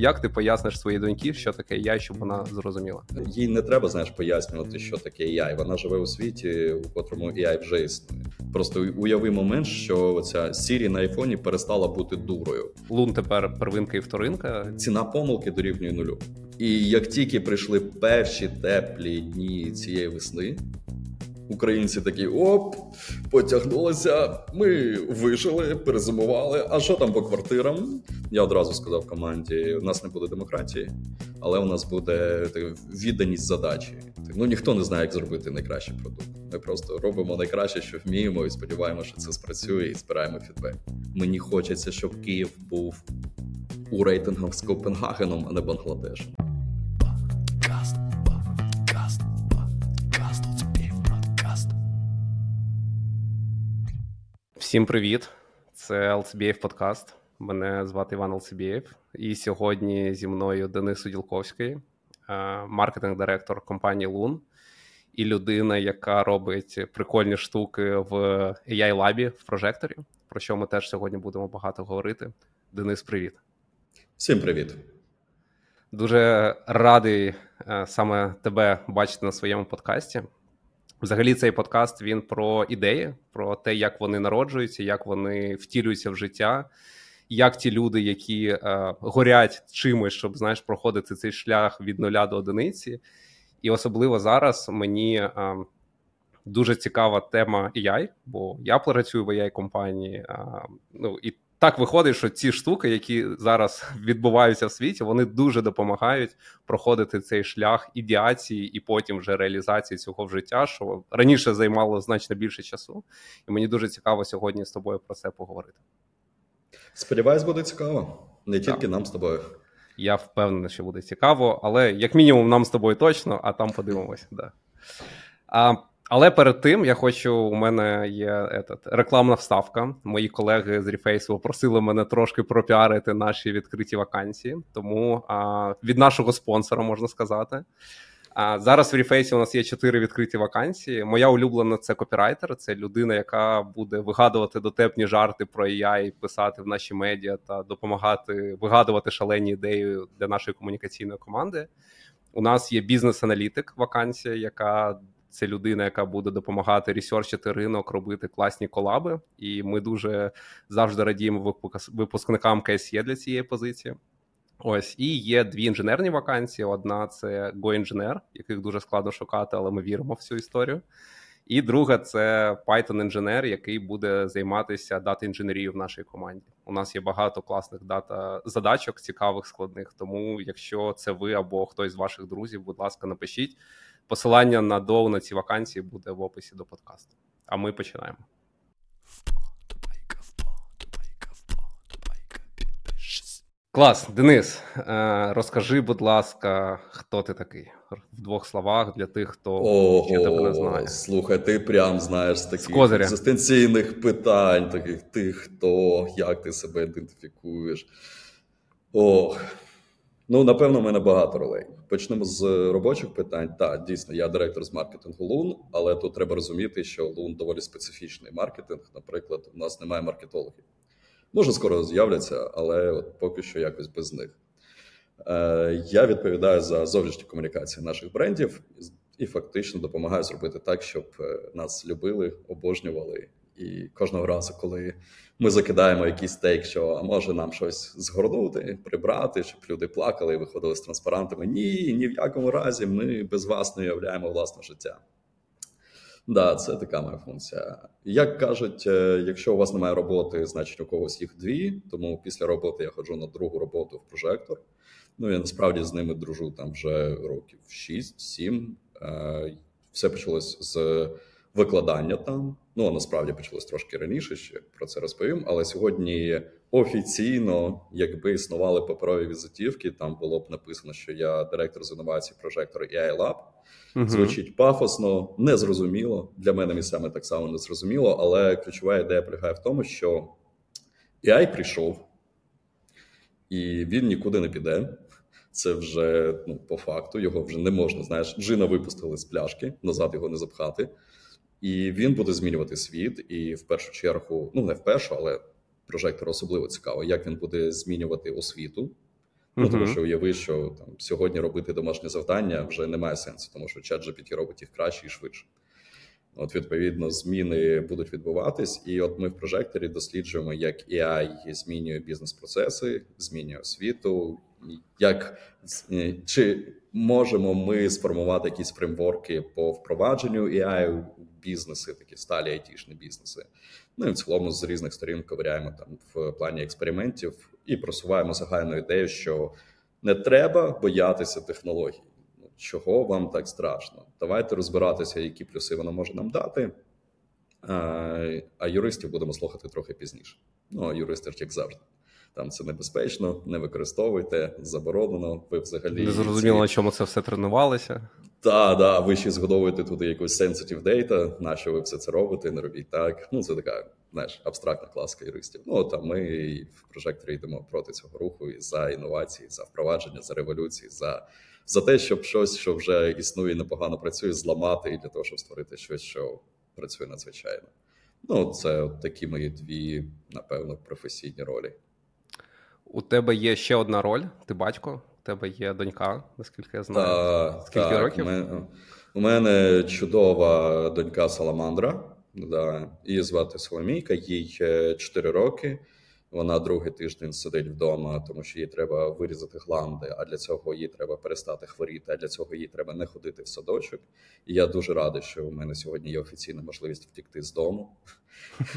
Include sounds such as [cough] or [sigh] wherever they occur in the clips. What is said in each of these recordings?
Як ти поясниш своїй доньки, що таке AI, щоб вона зрозуміла? Їй не треба знаєш пояснювати, що таке AI. Вона живе у світі, у котрому AI вже існує. Просто уяви момент, що ця Siri на айфоні перестала бути дурою. Лун тепер первинка і вторинка. Ціна помилки дорівнює нулю. І як тільки прийшли перші теплі дні цієї весни, Українці такі оп, потягнулися. Ми вижили, перезимували. А що там по квартирам? Я одразу сказав команді: у нас не буде демократії, але у нас буде відданість задачі. Ну ніхто не знає, як зробити найкращий продукт. Ми просто робимо найкраще, що вміємо, і сподіваємося, що це спрацює, і збираємо фідбек. Мені хочеться, щоб Київ був у рейтингах з Копенгагеном, а не Бангладешем. Всім привіт! Це LCBF подкаст. Мене звати Іван LCBF. І сьогодні зі мною Денис Уділковський, е, маркетинг-директор компанії Лун, і людина, яка робить прикольні штуки в ai лабі в прожекторі, про що ми теж сьогодні будемо багато говорити. Денис, привіт. Всім привіт. Дуже радий е, саме тебе бачити на своєму подкасті. Взагалі, цей подкаст він про ідеї, про те, як вони народжуються, як вони втілюються в життя, як ті люди, які е, горять чимось, щоб знаєш, проходити цей шлях від нуля до одиниці. І особливо зараз мені е, дуже цікава тема AI, бо я працюю в ai компанії. Е, ну і так виходить, що ці штуки, які зараз [laughs] відбуваються в світі, вони дуже допомагають проходити цей шлях ідеації і потім вже реалізації цього в життя, що раніше займало значно більше часу. І мені дуже цікаво сьогодні з тобою про це поговорити. Сподіваюсь, буде цікаво не тільки так. нам з тобою. Я впевнений, що буде цікаво, але як мінімум, нам з тобою точно, а там подивимося. Да. А, але перед тим я хочу. У мене є этот, рекламна вставка. Мої колеги з Рефейсу просили мене трошки пропіарити наші відкриті вакансії. Тому а, від нашого спонсора можна сказати. А зараз в Рефейсі у нас є чотири відкриті вакансії. Моя улюблена це копірайтер. Це людина, яка буде вигадувати дотепні жарти про AI, писати в наші медіа та допомагати вигадувати шалені ідеї для нашої комунікаційної команди. У нас є бізнес-аналітик вакансія, яка це людина, яка буде допомагати ресерчити ринок, робити класні колаби. І ми дуже завжди радіємо випускникам КСЄ для цієї позиції. Ось і є дві інженерні вакансії. Одна це Go-інженер, яких дуже складно шукати, але ми віримо в цю історію. І друга це python інженер який буде займатися дата інженерією в нашій команді. У нас є багато класних дата задачок, цікавих, складних. Тому, якщо це ви або хтось з ваших друзів, будь ласка, напишіть. Посилання на доу на ці вакансії буде в описі до подкасту. А ми починаємо. Клас, Денис, е, розкажи, будь ласка, хто ти такий в двох словах для тих, хто Ого, ще тебе не знає. Слухай, ти прям знаєш з таких з екзистенційних питань, таких ти хто, як ти себе ідентифікуєш. Ох. Ну, напевно, в мене багато ролей. Почнемо з робочих питань. Так, дійсно, я директор з маркетингу Лун, але тут треба розуміти, що Лун доволі специфічний маркетинг. Наприклад, у нас немає маркетологів. Може, скоро з'являться, але от поки що якось без них. Е, Я відповідаю за зовнішні комунікації наших брендів і фактично допомагаю зробити так, щоб е, нас любили, обожнювали. І кожного разу, коли ми закидаємо якийсь тейк, що а може нам щось згорнути, прибрати, щоб люди плакали і виходили з транспарантами. Ні, ні в якому разі ми без вас не уявляємо власне життя. Да, це така моя функція. Як кажуть, е, якщо у вас немає роботи, значить у когось їх дві. Тому після роботи я ходжу на другу роботу в прожектор. Ну я насправді з ними дружу там вже років 6-7. Е, все почалось з викладання там. Ну насправді почалось трошки раніше, ще про це розповім. Але сьогодні офіційно, якби існували паперові візитівки, там було б написано, що я директор з інновацій прожектору AI Lab. Угу. Звучить пафосно, незрозуміло. Для мене місцями так само незрозуміло, але ключова ідея полягає в тому, що AI прийшов, і він нікуди не піде. Це вже ну, по факту, його вже не можна. Знаєш, джина випустили з пляшки, назад його не запхати. І він буде змінювати світ. І в першу чергу, ну не в першу, але прожектор особливо цікаво, як він буде змінювати освіту. Ну, Тому що уяви, що там сьогодні робити домашнє завдання вже немає сенсу, тому що чат GPT робить їх краще і швидше. От, відповідно, зміни будуть відбуватись, і от ми в прожекторі досліджуємо, як AI змінює бізнес-процеси, змінює освіту, як чи можемо ми сформувати якісь фреймворки по впровадженню AI бізнеси, такі сталі айтішні бізнеси. Ну і в цілому з різних сторін ковиряємо там в плані експериментів і просуваємо загальну ідею, що не треба боятися технологій. Ну, чого вам так страшно? Давайте розбиратися, які плюси вона може нам дати. А юристів будемо слухати трохи пізніше. Ну а юристи ж як завжди. Там це небезпечно, не використовуйте, заборонено. Ви взагалі не зрозуміло, ці... на чому це все тренувалося. Так, да, ви ще згодовуєте туди якусь sensitive data, на що ви все це робите, не робіть так. Ну це така знаєш, абстрактна класка юристів. Ну там ми в прожекторі йдемо проти цього руху і за інновації, за впровадження, за революції, за за те, щоб щось, що вже існує, непогано працює, зламати і для того, щоб створити щось, що працює надзвичайно. Ну, це от такі мої дві, напевно, професійні ролі. У тебе є ще одна роль, ти батько, у тебе є донька, наскільки я знаю. Та, Скільки так, років? У мене чудова донька Саламандра. Да. Її звати Соломійка, їй 4 роки. Вона другий тиждень сидить вдома, тому що їй треба вирізати гланди. А для цього їй треба перестати хворіти. А для цього їй треба не ходити в садочок. І я дуже радий, що у мене сьогодні є офіційна можливість втікти з дому,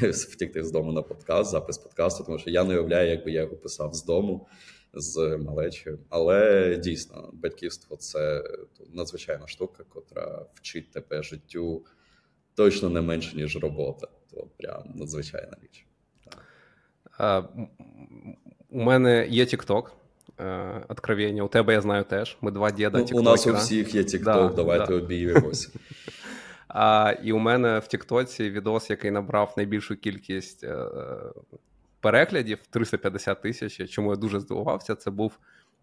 [laughs] втікти з дому на подкаст, запис подкасту, тому що я не уявляю, якби я його писав з дому з малечою. Але дійсно, батьківство це надзвичайна штука, котра вчить тебе життю точно не менше, ніж робота. То прям надзвичайна річ. У мене є TikTok. Е, откровення. У тебе я знаю теж. Ми два діда ну, У нас у всіх є TikTok, да, давайте да. обіймемося. [laughs] А, І у мене в Тіктоці відос, який набрав найбільшу кількість е, переглядів 350 тисяч. Чому я дуже здивувався, це був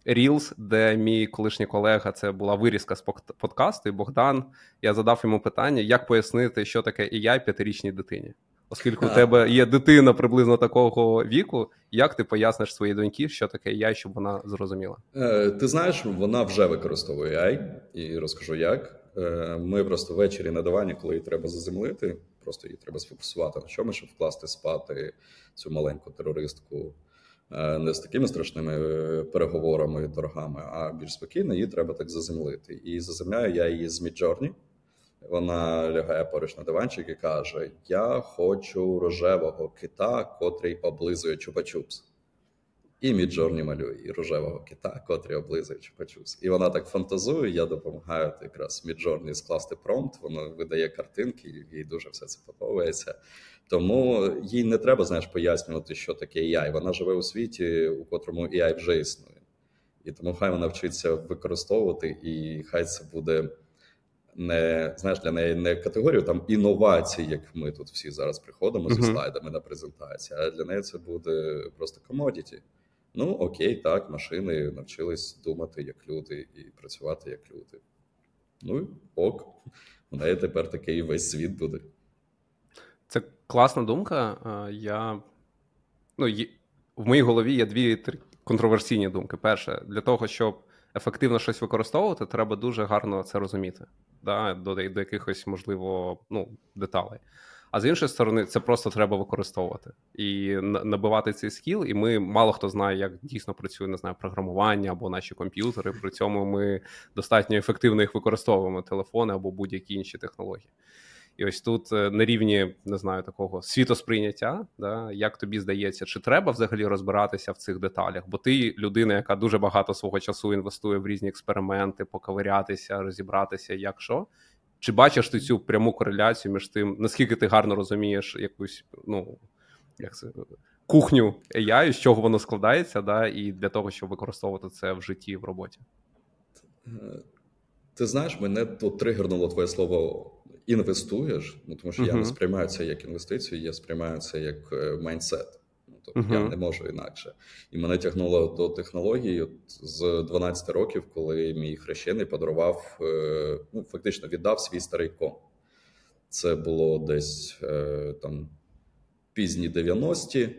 Reels, де мій колишній колега це була вирізка з подкасту, і Богдан. Я задав йому питання, як пояснити, що таке AI п'ятирічній дитині оскільки у тебе є дитина приблизно такого віку, як ти поясниш своїй доньки, що таке AI, щоб вона зрозуміла? Е, ти знаєш, вона вже використовує AI, і розкажу як. Е, ми просто ввечері на дивані, коли її треба заземлити, просто її треба сфокусувати на чому, щоб вкласти спати цю маленьку терористку. Е, не з такими страшними переговорами, торгами, а більш спокійно, її треба так заземлити. І заземляю я її з Midjourney. Вона лягає поруч на диванчик і каже: Я хочу рожевого кита, котрий облизує чупа-чупс. І Midjourney малює і рожевого кита, котрий облизує чупа-чупс. І вона так фантазує. Я допомагаю якраз Midjourney скласти промпт, воно видає картинки, їй дуже все це подобається. Тому їй не треба знаєш, пояснювати, що таке AI. Вона живе у світі, у котрому AI вже існує. І тому хай вона вчиться використовувати, і хай це буде не знаєш для неї не категорію там інновацій, як ми тут всі зараз приходимо зі слайдами на презентації, а для неї це буде просто комодіті. Ну окей, так, машини навчились думати як люди і працювати як люди. Ну ок, у неї тепер такий весь світ буде. Це класна думка. Я ну, в моїй голові є дві контроверсійні думки. Перше, для того, щоб ефективно щось використовувати, треба дуже гарно це розуміти да, до до якихось, можливо, ну, деталей. А з іншої сторони, це просто треба використовувати і набивати цей скіл. І ми мало хто знає, як дійсно працює не знаю, програмування або наші комп'ютери. При цьому ми достатньо ефективно їх використовуємо телефони або будь-які інші технології. І ось тут е, на рівні не знаю такого світосприйняття, да, як тобі здається, чи треба взагалі розбиратися в цих деталях? Бо ти людина, яка дуже багато свого часу інвестує в різні експерименти, поковирятися, розібратися, як що. Чи бачиш ти цю пряму кореляцію між тим, наскільки ти гарно розумієш якусь, ну як це кухню AI, з чого воно складається, да, і для того, щоб використовувати це в житті в роботі? Ти знаєш, мене тут тригернуло твоє слово інвестуєш, ну тому що uh-huh. я не сприймаю це як інвестицію, я сприймаю це як майндсет. Тобто uh-huh. я не можу інакше. І мене тягнуло до технології от, з 12 років, коли мій хрещений подарував, е, ну фактично віддав свій старий ком. Це було десь е, там пізні 90-ті.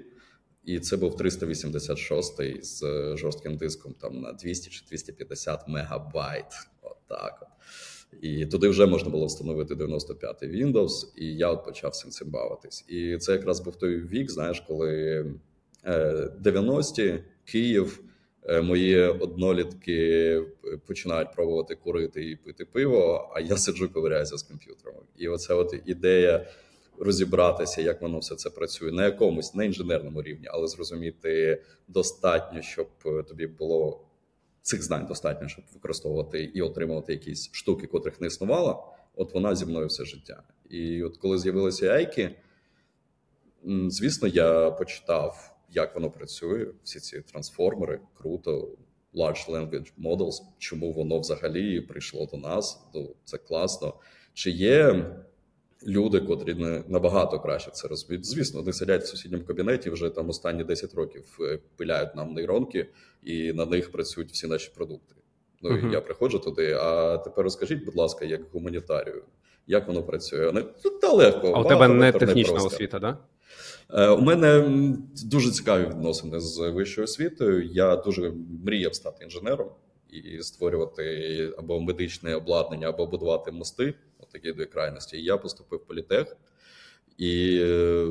І це був 386-й з жорстким диском там на 200 чи 250 мегабайт. Отак. От. І туди вже можна було встановити 95-й Windows, і я от почав цим цим бавитись. І це якраз був той вік, знаєш, коли 90-ті е, Київ. Е, мої однолітки починають пробувати курити і пити пиво, а я сиджу ковиряюся з комп'ютером. І оця от ідея розібратися, як воно все це працює на якомусь не інженерному рівні, але зрозуміти достатньо, щоб тобі було цих знань достатньо, щоб використовувати і отримувати якісь штуки, котрих не існувало. От вона зі мною все життя. І от коли з'явилися айки, звісно, я почитав як воно працює, всі ці трансформери, круто, large language models, чому воно взагалі прийшло до нас, ну це класно. Чи є люди, котрі не набагато краще це розуміють? Звісно, вони сидять в сусідньому кабінеті вже там останні 10 років е, пиляють нам нейронки, і на них працюють всі наші продукти. Ну uh-huh. і я приходжу туди. А тепер розкажіть, будь ласка, як гуманітарію, як воно працює? Вони та легко. А у тебе не технічна освіта, да? Е, у мене дуже цікаві відносини з вищою освітою. Я дуже мріяв стати інженером і створювати або медичне обладнання, або будувати мости. Такі дві крайності. Я поступив в політех і е,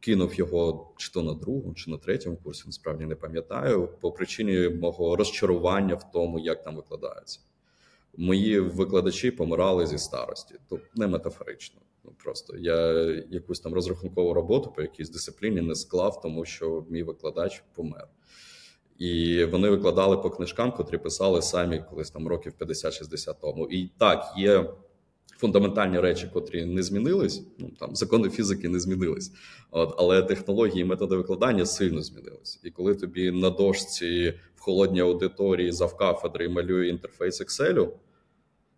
кинув його чи то на другому, чи на третьому курсі. Насправді не пам'ятаю, по причині мого розчарування в тому, як там викладається. Мої викладачі помирали зі старості, тобто не метафорично. Ну просто я якусь там розрахункову роботу по якійсь дисципліні не склав, тому що мій викладач помер. І вони викладали по книжкам, котрі писали самі колись там років 50-60 тому. І так, є фундаментальні речі, котрі не змінились. Ну там закони фізики не змінились, от але технології і методи викладання сильно змінились. І коли тобі на дошці в холодній аудиторії завкафедри малює інтерфейс Excel,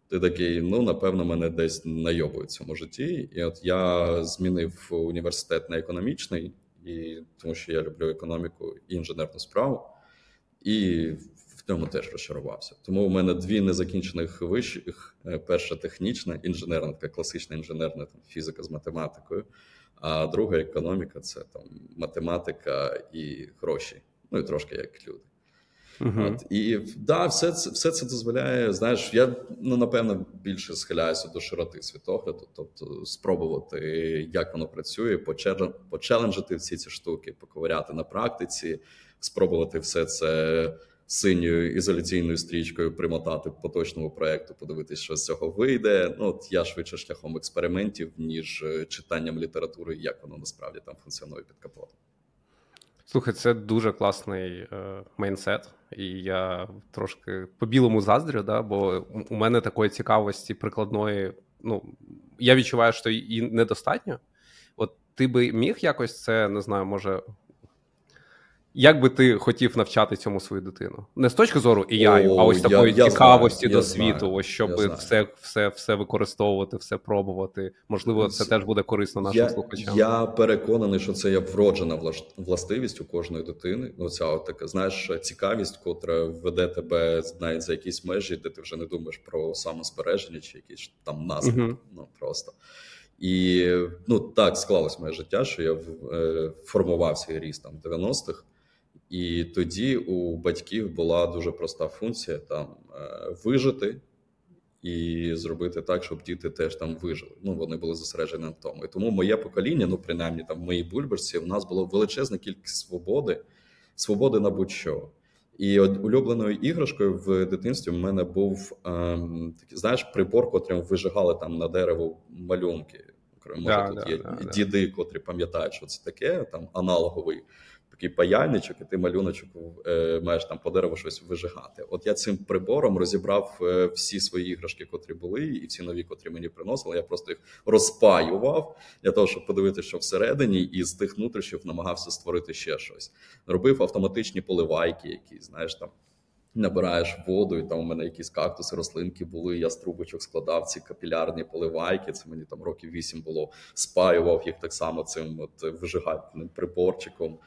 ти такий, ну напевно, мене десь найобують в цьому житті. І от я змінив університет на економічний, і тому що я люблю економіку і інженерну справу, і в ньому теж розчарувався. Тому у мене дві незакінчених вищих: е, перша технічна, інженерна, така класична інженерна там, фізика з математикою, а друга економіка це там математика і гроші. Ну і трошки як люди. Uh-huh. От, І да, все це все це дозволяє. Знаєш, я ну напевно більше схиляюся до широти світогляду, тобто спробувати, як воно працює, почеленджити всі ці штуки, поковиряти на практиці, спробувати все це синьою ізоляційною стрічкою примотати по точному проекту, подивитися, що з цього вийде. Ну от я швидше шляхом експериментів, ніж е, читанням літератури, як воно насправді там функціонує під капотом. Слухай, це дуже класний е, мейнсет, і я трошки по-білому заздрю, да, бо у мене такої цікавості прикладної, ну я відчуваю, що і недостатньо. От ти би міг якось це не знаю, може як би ти хотів навчати цьому свою дитину? Не з точки зору AI, О, а ось такої я, цікавості я до знаю, світу, ось щоб все все, все використовувати, все пробувати. Можливо, це теж буде корисно нашим я, слухачам. Я переконаний, що це є вроджена властивість у кожної дитини. Ну, ця от така, знаєш, цікавість, котра веде тебе навіть за якісь межі, де ти вже не думаєш про самозбереження чи якісь там наслідки. uh Ну просто. І ну так склалось моє життя, що я е, формувався і ріс там в 90-х. І тоді у батьків була дуже проста функція там е, вижити і зробити так, щоб діти теж там вижили. Ну вони були зосереджені на тому. І тому моє покоління, ну принаймні там в моїй бульбашці, в нас було величезна кількість свободи, свободи на будь-що. І от улюбленою іграшкою в дитинстві в мене був ем, такий, знаєш, прибор, котрим вижигали там на дерево малюнки. Може, да, тут да, є да, діди, котрі пам'ятають, що це таке, там аналоговий такий паяльничок, і ти малюночок е, маєш там по дереву щось вижигати. От я цим прибором розібрав е, всі свої іграшки, котрі були, і всі нові, котрі мені приносили. Я просто їх розпаював для того, щоб подивитися, що всередині, і з тих внутрішніх намагався створити ще щось. Робив автоматичні поливайки, які знаєш там. Набираєш воду, і там у мене якісь кактуси, рослинки були. Я з трубочок складав ці капілярні поливайки. Це мені там років вісім було. Спаював їх так само цим от вижигательним приборчиком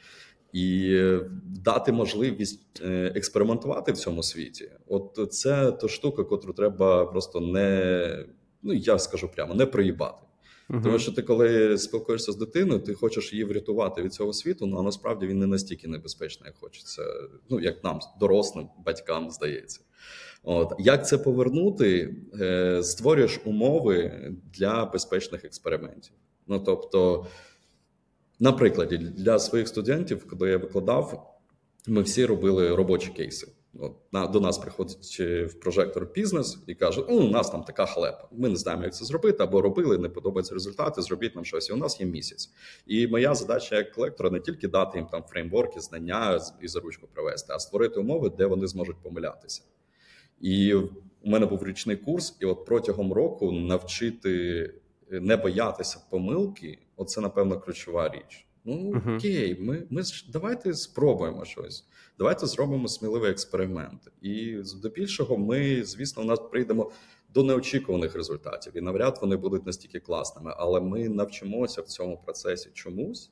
і дати можливість е, експериментувати в цьому світі. От це та штука, котру треба просто не ну я скажу прямо не проїбати. Uh-huh. Тому що ти, коли спілкуєшся з дитиною, ти хочеш її врятувати від цього світу, ну а насправді він не настільки небезпечний, як хочеться. Ну як нам, дорослим батькам здається. От як це повернути? Е, створюєш умови для безпечних експериментів. Ну тобто, наприклад, для своїх студентів, коли я викладав, ми всі робили робочі кейси. От, на, До нас приходить в прожектор бізнес і каже: у нас там така халепа. Ми не знаємо, як це зробити, або робили, не подобаються результати. Зробіть нам щось. І у нас є місяць. І моя задача як колектора не тільки дати їм там фреймворки, знання і за ручку привести, а створити умови, де вони зможуть помилятися. І у мене був річний курс, і от протягом року навчити не боятися помилки оце, напевно, ключова річ. Ну окей, ми ми давайте спробуємо щось. Давайте зробимо сміливий експеримент. І здебільшого, ми, звісно, у нас прийдемо до неочікуваних результатів, і навряд вони будуть настільки класними. Але ми навчимося в цьому процесі чомусь,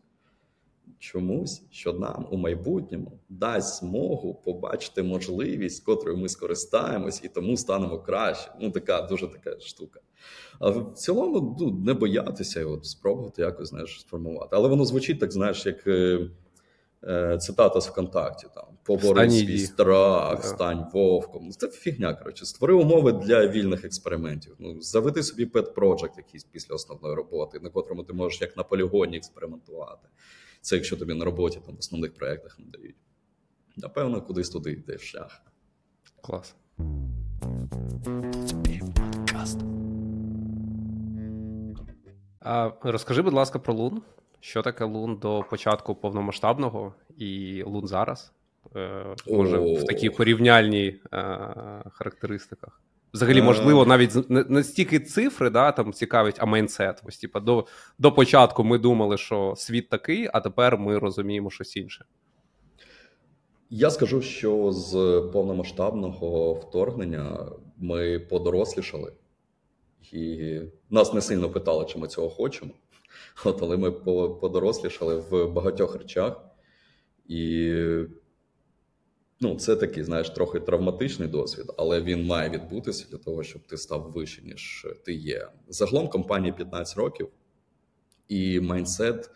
чомусь, що нам у майбутньому дасть змогу побачити можливість, котрою ми скористаємось, і тому станемо краще. Ну, така дуже така штука. А в цілому ну, не боятися і от спробувати якось знаєш, сформувати. Але воно звучить так, знаєш, як е, е, цитата з ВКонтакті: там побори свій страх, yeah. стань вовком. Це фігня. Коротше, створи умови для вільних експериментів. Ну, заведи собі pet project якийсь після основної роботи, на котрому ти можеш як на полігоні експериментувати. Це якщо тобі на роботі там в основних проєктах не дають. Напевно, кудись туди йде шлях. Клас. А, Розкажи, будь ласка, про Лун. Що таке Лун до початку повномасштабного і Лун зараз? Е, Може, О. в такій порівняльній е, характеристиках. Взагалі, е. можливо, навіть не, не стільки цифри, да, там цікавить, а майнсет. Ось, типа, до до початку ми думали, що світ такий, а тепер ми розуміємо щось інше. Я скажу, що з повномасштабного вторгнення ми подорослішали, і нас не сильно питали, чи ми цього хочемо. От, Але ми подорослішали в багатьох речах. І ну, це такий, знаєш, трохи травматичний досвід, але він має відбутися для того, щоб ти став вище, ніж ти є. Загалом компанії 15 років, і майнсет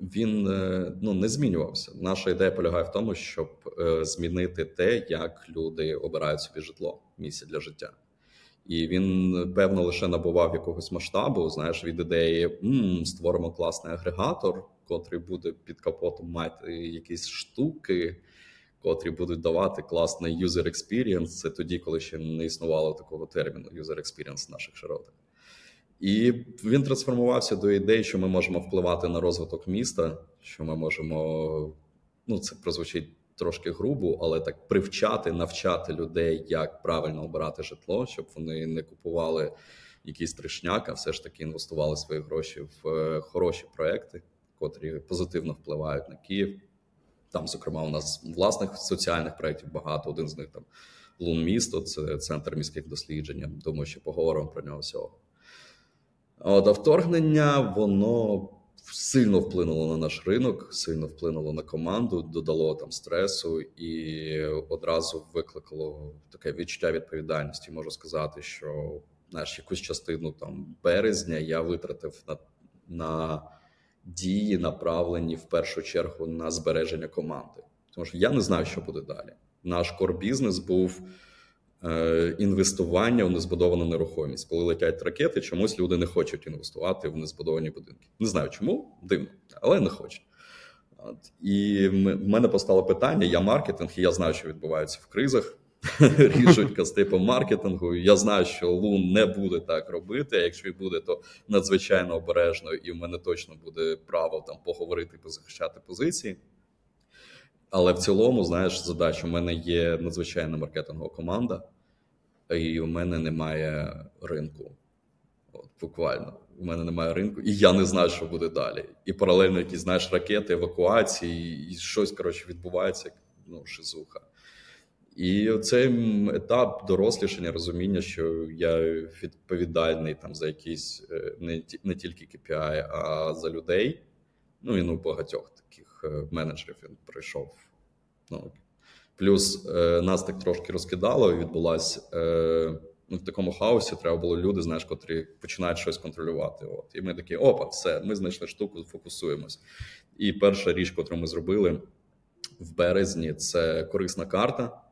він е, ну, не змінювався. Наша ідея полягає в тому, щоб е, змінити те, як люди обирають собі житло, місце для життя. І він, певно, лише набував якогось масштабу, знаєш, від ідеї М, створимо класний агрегатор, котрий буде під капотом мати якісь штуки, котрі будуть давати класний user experience. Це тоді, коли ще не існувало такого терміну user experience в наших широтах. І він трансформувався до ідеї, що ми можемо впливати на розвиток міста, що ми можемо, ну це прозвучить трошки грубо, але так привчати, навчати людей, як правильно обирати житло, щоб вони не купували якийсь тришняк, а все ж таки інвестували свої гроші в е, хороші проекти, котрі позитивно впливають на Київ. Там, зокрема, у нас власних соціальних проєктів багато. Один з них там Лун місто, це центр міських досліджень. Думаю, що поговоримо про нього всього. От, а вторгнення, воно сильно вплинуло на наш ринок, сильно вплинуло на команду, додало там стресу і одразу викликало таке відчуття відповідальності. Можу сказати, що знаєш, якусь частину там березня я витратив на, на дії, направлені в першу чергу на збереження команди. Тому що я не знаю, що буде далі. Наш кор бізнес був. Е, інвестування в незбудовану нерухомість. Коли летять ракети, чомусь люди не хочуть інвестувати в незбудовані будинки. Не знаю чому, дивно, але не хочуть. От. І в мене постало питання: я маркетинг, і я знаю, що відбувається в кризах. [laughs] Ріжуть касти по маркетингу. Я знаю, що Лун не буде так робити. а Якщо і буде, то надзвичайно обережно, і в мене точно буде право там поговорити, позахищати позиції. Але в цілому, знаєш, задача у мене є надзвичайна маркетингова команда, і у мене немає ринку. От, Буквально, у мене немає ринку, і я не знаю, що буде далі. І паралельно якісь знаєш ракети, евакуації, і щось коротше відбувається, ну, шизуха. І цей етап дорослішання, розуміння, що я відповідальний там за якісь е, не не тільки KPI, а за людей. Ну і ну багатьох менеджерів він прийшов. Ну, Плюс е, нас так трошки розкидало, і відбулася е, Ну, в такому хаосі треба було люди, знаєш, котрі починають щось контролювати. От і ми такі, опа, все, ми знайшли штуку, фокусуємось. І перша річ, яку ми зробили в березні, це корисна карта.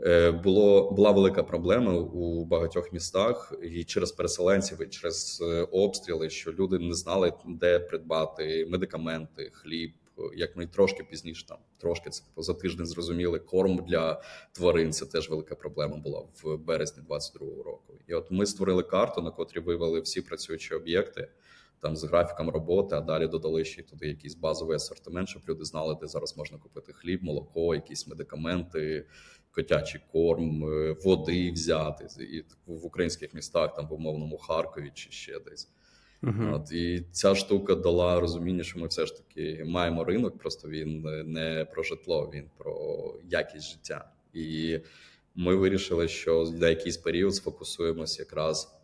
Е, було була велика проблема у багатьох містах і через переселенців, і через е, обстріли, що люди не знали, де придбати медикаменти, хліб. Як ми трошки пізніше, там трошки це за тиждень зрозуміли, корм для тварин це теж велика проблема була в березні 22-го року. І от ми створили карту, на котрі вивели всі працюючі об'єкти там з графіком роботи, а далі додали ще туди якийсь базовий асортимент, щоб люди знали, де зараз можна купити хліб, молоко, якісь медикаменти, котячий корм, е, води взяти і в українських містах, там в умовному Харкові чи ще десь. Uh-huh. От і ця штука дала розуміння, що ми все ж таки маємо ринок. Просто він не про житло, він про якість життя. І ми вирішили, що на якийсь період сфокусуємося якраз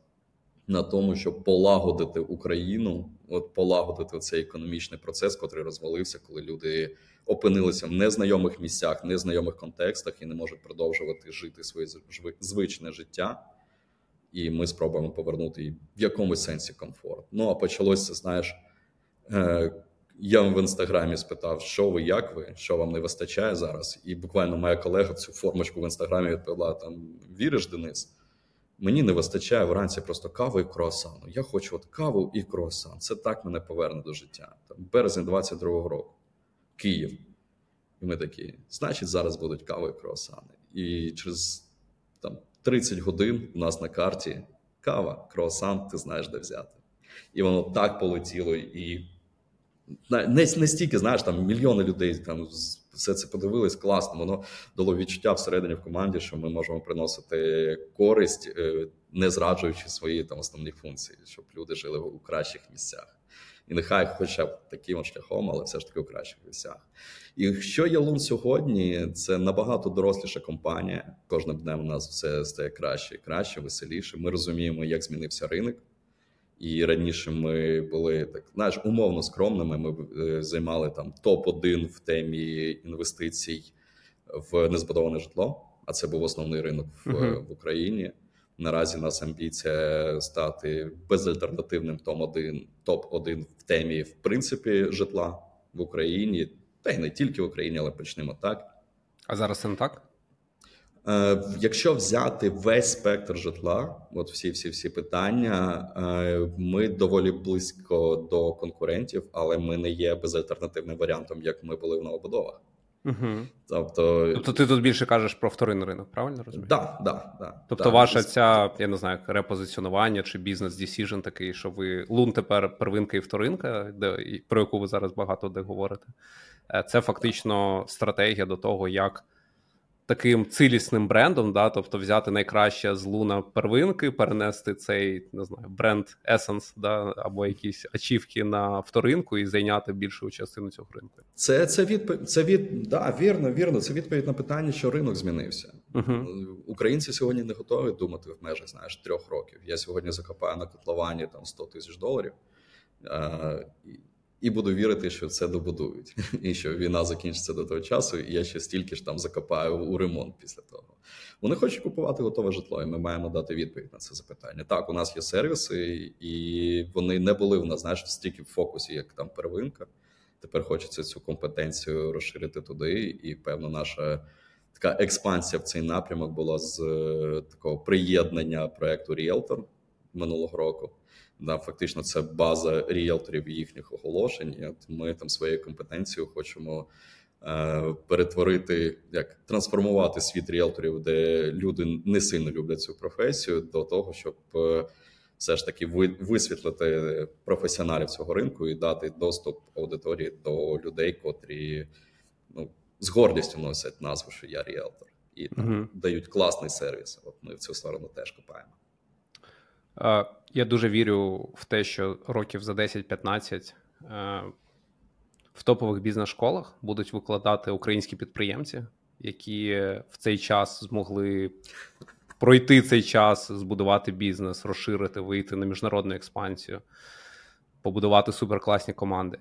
на тому, щоб полагодити Україну, от полагодити цей економічний процес, котрий розвалився, коли люди опинилися в незнайомих місцях, незнайомих контекстах і не можуть продовжувати жити своє звичне життя. І ми спробуємо повернути в якомусь сенсі комфорт. Ну а почалося, знаєш, е, я в інстаграмі спитав, що ви, як ви, що вам не вистачає зараз. І буквально моя колега цю формочку в інстаграмі відповіла: там віриш, Денис? Мені не вистачає вранці просто кави і круасану. Я хочу от каву і круасан. Це так мене поверне до життя. Там Березень 22-го року, Київ. І ми такі, значить, зараз будуть кави і круасани. І через 30 годин у нас на карті кава, круасан, ти знаєш, де взяти. І воно так полетіло. І не, не стільки, знаєш, там мільйони людей там все це подивились класно. Воно дало відчуття всередині в команді, що ми можемо приносити користь, е, не зраджуючи свої там основні функції, щоб люди жили у кращих місцях. І нехай, хоча б таким шляхом, але все ж таки у кращих місцях. І що є Лун сьогодні, це набагато доросліша компанія. Кожним днем у нас все стає краще і краще, веселіше. Ми розуміємо, як змінився ринок. І раніше ми були так, знаєш, умовно скромними. Ми е, займали там топ-1 в темі інвестицій в незбудоване житло. А це був основний ринок в, uh-huh. в Україні. Наразі нас амбіція стати безальтернативним топ-1 топ-1 в темі в принципі житла в Україні, та й не тільки в Україні, але почнемо так. А зараз це не так? Е, якщо взяти весь спектр житла, от всі всі всі питання, е, ми доволі близько до конкурентів, але ми не є безальтернативним варіантом, як ми були в новобудовах. Угу. Тобто, тобто ти тут більше кажеш про вторинний ринок, правильно розумієш? Да, да, да, Тобто, ваша ця, я не знаю, репозиціонування чи бізнес-десіжн такий, що ви лун тепер первинка і вторинка, де про яку ви зараз багато де говорите. Е, це фактично стратегія до того, як таким цілісним брендом, да, тобто взяти найкраще з луна первинки, перенести цей не знаю, бренд Essence, да, або якісь ачівки на вторинку і зайняти більшу частину цього ринку. Це це відповідь. Це від да, вірно, вірно. Це відповідь на питання, що ринок змінився. uh Українці сьогодні не готові думати в межах знаєш трьох років. Я сьогодні закопаю на котловані там 100 тисяч доларів. А, і буду вірити, що це добудують, [laughs] і що війна закінчиться до того часу, і я ще стільки ж там закопаю у ремонт після того. Вони хочуть купувати готове житло, і ми маємо дати відповідь на це запитання. Так, у нас є сервіси, і вони не були в нас, знаєш, стільки в фокусі, як там первинка. Тепер хочеться цю компетенцію розширити туди, і певно, наша така експансія в цей напрямок була з е, такого приєднання проекту Realtor минулого року. Да, Фактично, це база ріелторів їхніх оголошень. І от Ми там своєю компетенцією хочемо е, перетворити, як трансформувати світ ріелторів, де люди не сильно люблять цю професію, до того, щоб е, все ж таки висвітлити професіоналів цього ринку і дати доступ аудиторії до людей, котрі ну, з гордістю носять назву, що я ріелтор, і там, uh дають класний сервіс. От ми в цю сторону теж копаємо. Я дуже вірю в те, що років за 10-15 е, в топових бізнес-школах будуть викладати українські підприємці, які в цей час змогли пройти цей час, збудувати бізнес, розширити, вийти на міжнародну експансію, побудувати суперкласні команди.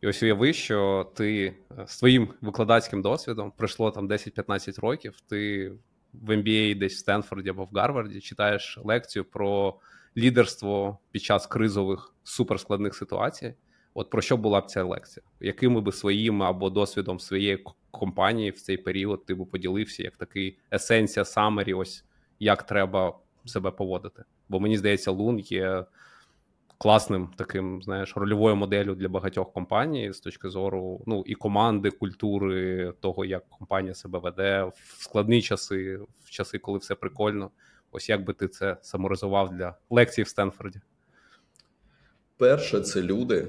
І ось уяви, що ти е, з твоїм викладацьким досвідом пройшло там 10-15 років, ти в MBA десь в Стенфорді або в Гарварді читаєш лекцію про лідерство під час кризових суперскладних ситуацій. От про що була б ця лекція? Якими би своїм або досвідом своєї компанії в цей період ти би поділився як такий есенція самері, ось як треба себе поводити? Бо мені здається, Лун є класним таким, знаєш, рольовою моделлю для багатьох компаній з точки зору ну і команди, культури, того, як компанія себе веде в складні часи, в часи, коли все прикольно. Ось як би ти це саморизував для лекцій в Стенфорді? Перше, це люди.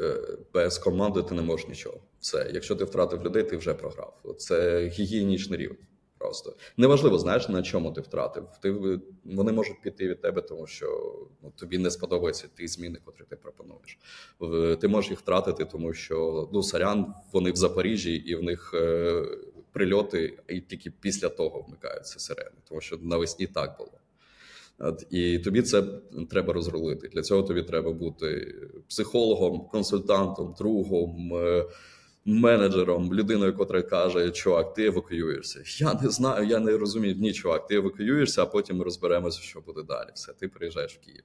Е, без команди ти не можеш нічого. Все, якщо ти втратив людей, ти вже програв. Це гігієнічний рівень. Просто неважливо, знаєш на чому ти втратив. Ти вони можуть піти від тебе, тому що ну, тобі не сподобаються ті зміни, котрі ти пропонуєш. Ти можеш їх втратити, тому що ну сорян, вони в Запоріжжі, і в них е, прильоти, і тільки після того вмикаються сирени, тому що навесні так було. От, І тобі це треба розрулити. Для цього тобі треба бути психологом, консультантом, другом. Е, менеджером, людиною, котра каже, чувак, ти евакуюєшся. Я не знаю, я не розумію. Ні, чувак, ти евакуюєшся, а потім ми розберемося, що буде далі. Все, ти приїжджаєш в Київ.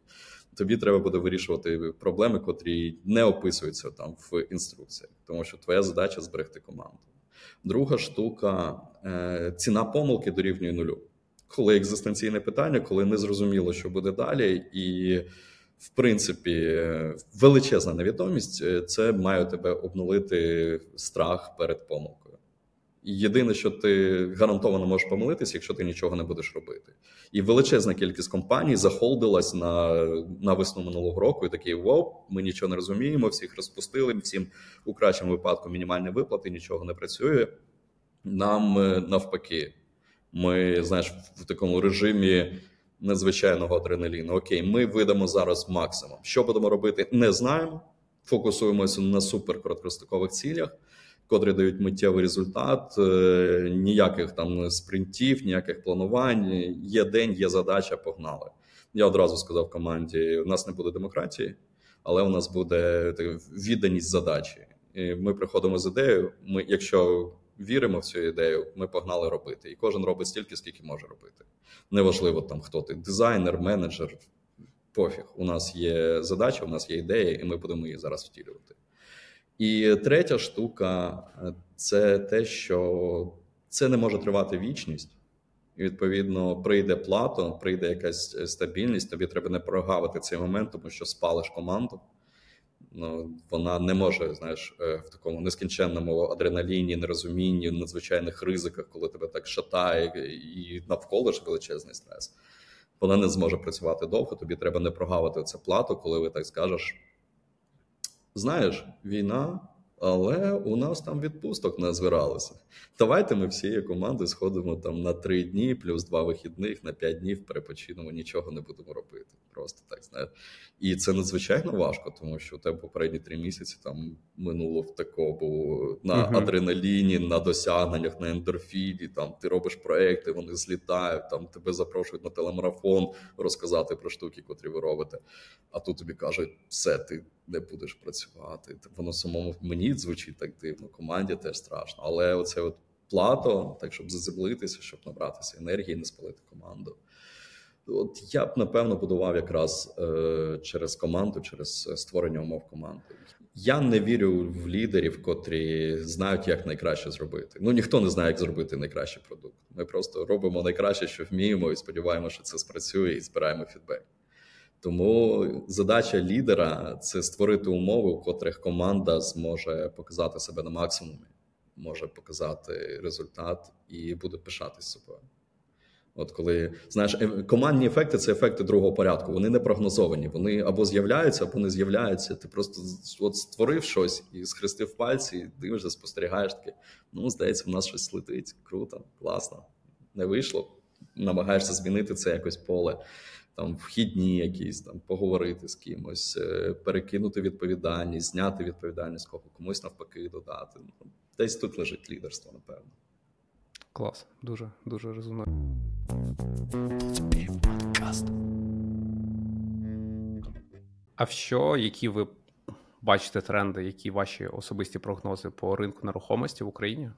Тобі треба буде вирішувати проблеми, котрі не описуються там в інструкціях, тому що твоя задача зберегти команду. Друга штука е, ціна помилки дорівнює нулю. Коли екзистенційне питання, коли не зрозуміло, що буде далі, і в принципі, величезна невідомість е, це має тебе обнулити страх перед помилкою. Єдине, що ти гарантовано можеш помилитися, якщо ти нічого не будеш робити. І величезна кількість компаній захолдилась на на весну минулого року і такі: воу, ми нічого не розуміємо, всіх розпустили, всім у кращому випадку мінімальні виплати, нічого не працює. Нам е, навпаки, ми знаєш, в такому режимі надзвичайного адреналіну. Окей, ми видамо зараз максимум. Що будемо робити, не знаємо. Фокусуємося на суперкороткострокових цілях, котрі дають миттєвий результат, е, ніяких там спринтів, ніяких планувань. Є день, є задача, погнали. Я одразу сказав команді: у нас не буде демократії, але у нас буде відданість задачі. І Ми приходимо з ідеєю. Ми, якщо віримо в цю ідею, ми погнали робити. І кожен робить стільки, скільки може робити. Неважливо там, хто ти дизайнер, менеджер. Пофіг. У нас є задача, у нас є ідея, і ми будемо її зараз втілювати. І третя штука це те, що це не може тривати вічність. І, відповідно, прийде плато, прийде якась стабільність. Тобі треба не прогавити цей момент, тому що спалиш команду ну, вона не може, знаєш, е, в такому нескінченному адреналіні, нерозумінні, надзвичайних ризиках, коли тебе так шатає, і навколо ж величезний стрес. Вона не зможе працювати довго. Тобі треба не прогавити це плату, коли ви так скажеш. Знаєш, війна але у нас там відпусток не збиралося. Давайте ми всією командою сходимо там на три дні, плюс два вихідних, на п'ять днів перепочинемо, нічого не будемо робити. Просто так знаєш. І це надзвичайно важко, тому що у тебе попередні три місяці там минуло в такому на uh-huh. адреналіні, на досягненнях, на ендорфіні. Там ти робиш проекти, вони злітають, там тебе запрошують на телемарафон розказати про штуки, котрі ви робите. А тут тобі кажуть, все, ти не будеш працювати. Воно самому мені звучить так дивно. Команді теж страшно. Але оце от плато, так щоб заземлитися, щоб набратися енергії, не спалити команду. От я б напевно будував якраз е, через команду, через створення умов команди. Я не вірю в лідерів, котрі знають, як найкраще зробити. Ну ніхто не знає, як зробити найкращий продукт. Ми просто робимо найкраще, що вміємо, і сподіваємося, що це спрацює, і збираємо фідбек. Тому задача лідера це створити умови, у котрих команда зможе показати себе на максимумі, може показати результат і буде пишатись собою. От коли знаєш, е, командні ефекти це ефекти другого порядку. Вони не прогнозовані. Вони або з'являються, або не з'являються. Ти просто от створив щось і схрестив пальці, і дивишся, спостерігаєш таке. Ну, здається, в нас щось летить. Круто, класно. Не вийшло. Намагаєшся змінити це якось поле там вхідні, якісь там поговорити з кимось, е, перекинути відповідальність, зняти відповідальність кого комусь навпаки додати. Ну, десь тут лежить лідерство, напевно. Клас, дуже дуже резонує. А в що, які ви бачите тренди, які ваші особисті прогнози по ринку нерухомості в Україні?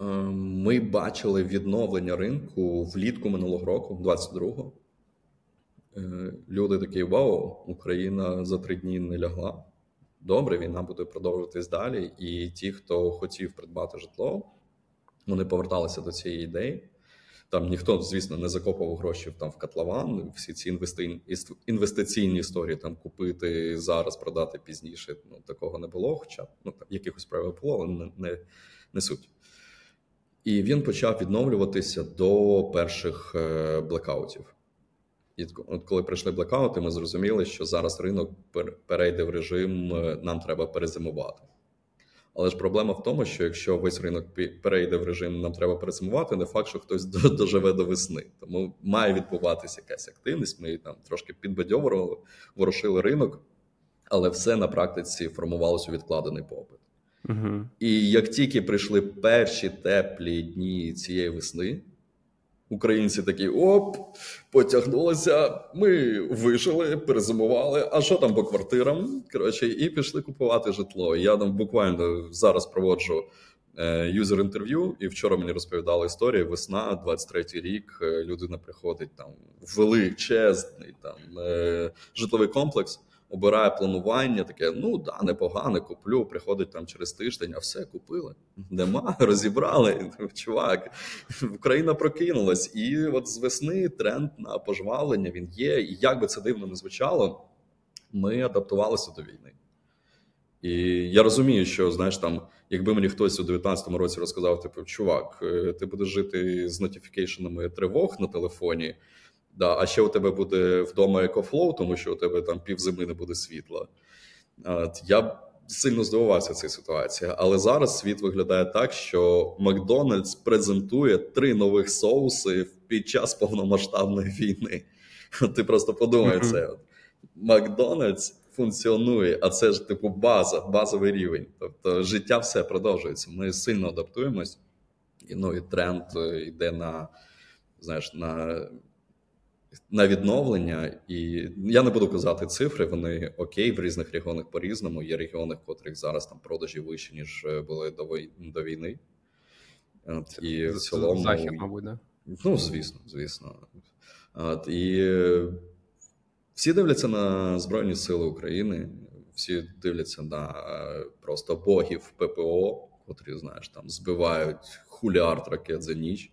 Е, ми бачили відновлення ринку влітку минулого року, 22-го. Е, люди такі: Вау, Україна за три дні не лягла. Добре, війна буде продовжуватись далі. І ті, хто хотів придбати житло, вони поверталися до цієї ідеї. Там ніхто, звісно, не закопував гроші там в котлован. Всі ці інвести... інвестиційні історії там купити зараз, продати пізніше. Ну такого не було. Хоча ну там якихось правил було, але не, не, не суть. І він почав відновлюватися до перших е, блекаутів. І от коли прийшли блекаути, ми зрозуміли, що зараз ринок перейде в режим, е, нам треба перезимувати. Але ж проблема в тому, що якщо весь ринок перейде в режим, нам треба перезимувати, не факт, що хтось [laughs] доживе до весни. Тому має відбуватися якась активність. Ми там трошки підбадьовували, ворушили ринок, але все на практиці формувалося у відкладений попит. Угу. І як тільки прийшли перші теплі дні цієї весни, українці такі оп, потягнулися, ми вижили, перезимували. А що там по квартирам? Коротше, і пішли купувати житло. Я там буквально зараз проводжу. Е, юзер інтерв'ю, і вчора мені розповідали історію. Весна, 23-й рік. Е, людина приходить там величезний там е, житловий комплекс обирає планування, таке: ну да, непогане, куплю. Приходить там через тиждень, а все купили. Нема, [laughs] розібрали. Чувак, Україна прокинулась, і от з весни тренд на пожвавлення він є. І як би це дивно не звучало, ми адаптувалися до війни. І я розумію, що знаєш, там, якби мені хтось у 19-му році розказав, типу, чувак, е, ти будеш жити з notification -ами тривог на телефоні. Да, А ще у тебе буде вдома EcoFlow, тому що у тебе там пів зими не буде світла. Я сильно здивувався цій ситуації. Але зараз світ виглядає так, що Макдональдс презентує три нових соуси під час повномасштабної війни. Ти просто подумай це. Макдональдс функціонує, а це ж типу база, базовий рівень. Тобто життя все продовжується. Ми сильно адаптуємось, і ну і тренд е, йде на знаєш, на на відновлення, і я не буду казати цифри. Вони окей, в різних регіонах по різному. Є регіони, в котрих зараз там продажі вищі ніж е, були до до війни. От, І в цілому захід, мабуть, да? Ну, звісно, звісно. От, І е, всі дивляться на Збройні Сили України, всі дивляться на е, просто богів ППО, котрі, знаєш, там збивають хуліард ракет за ніч.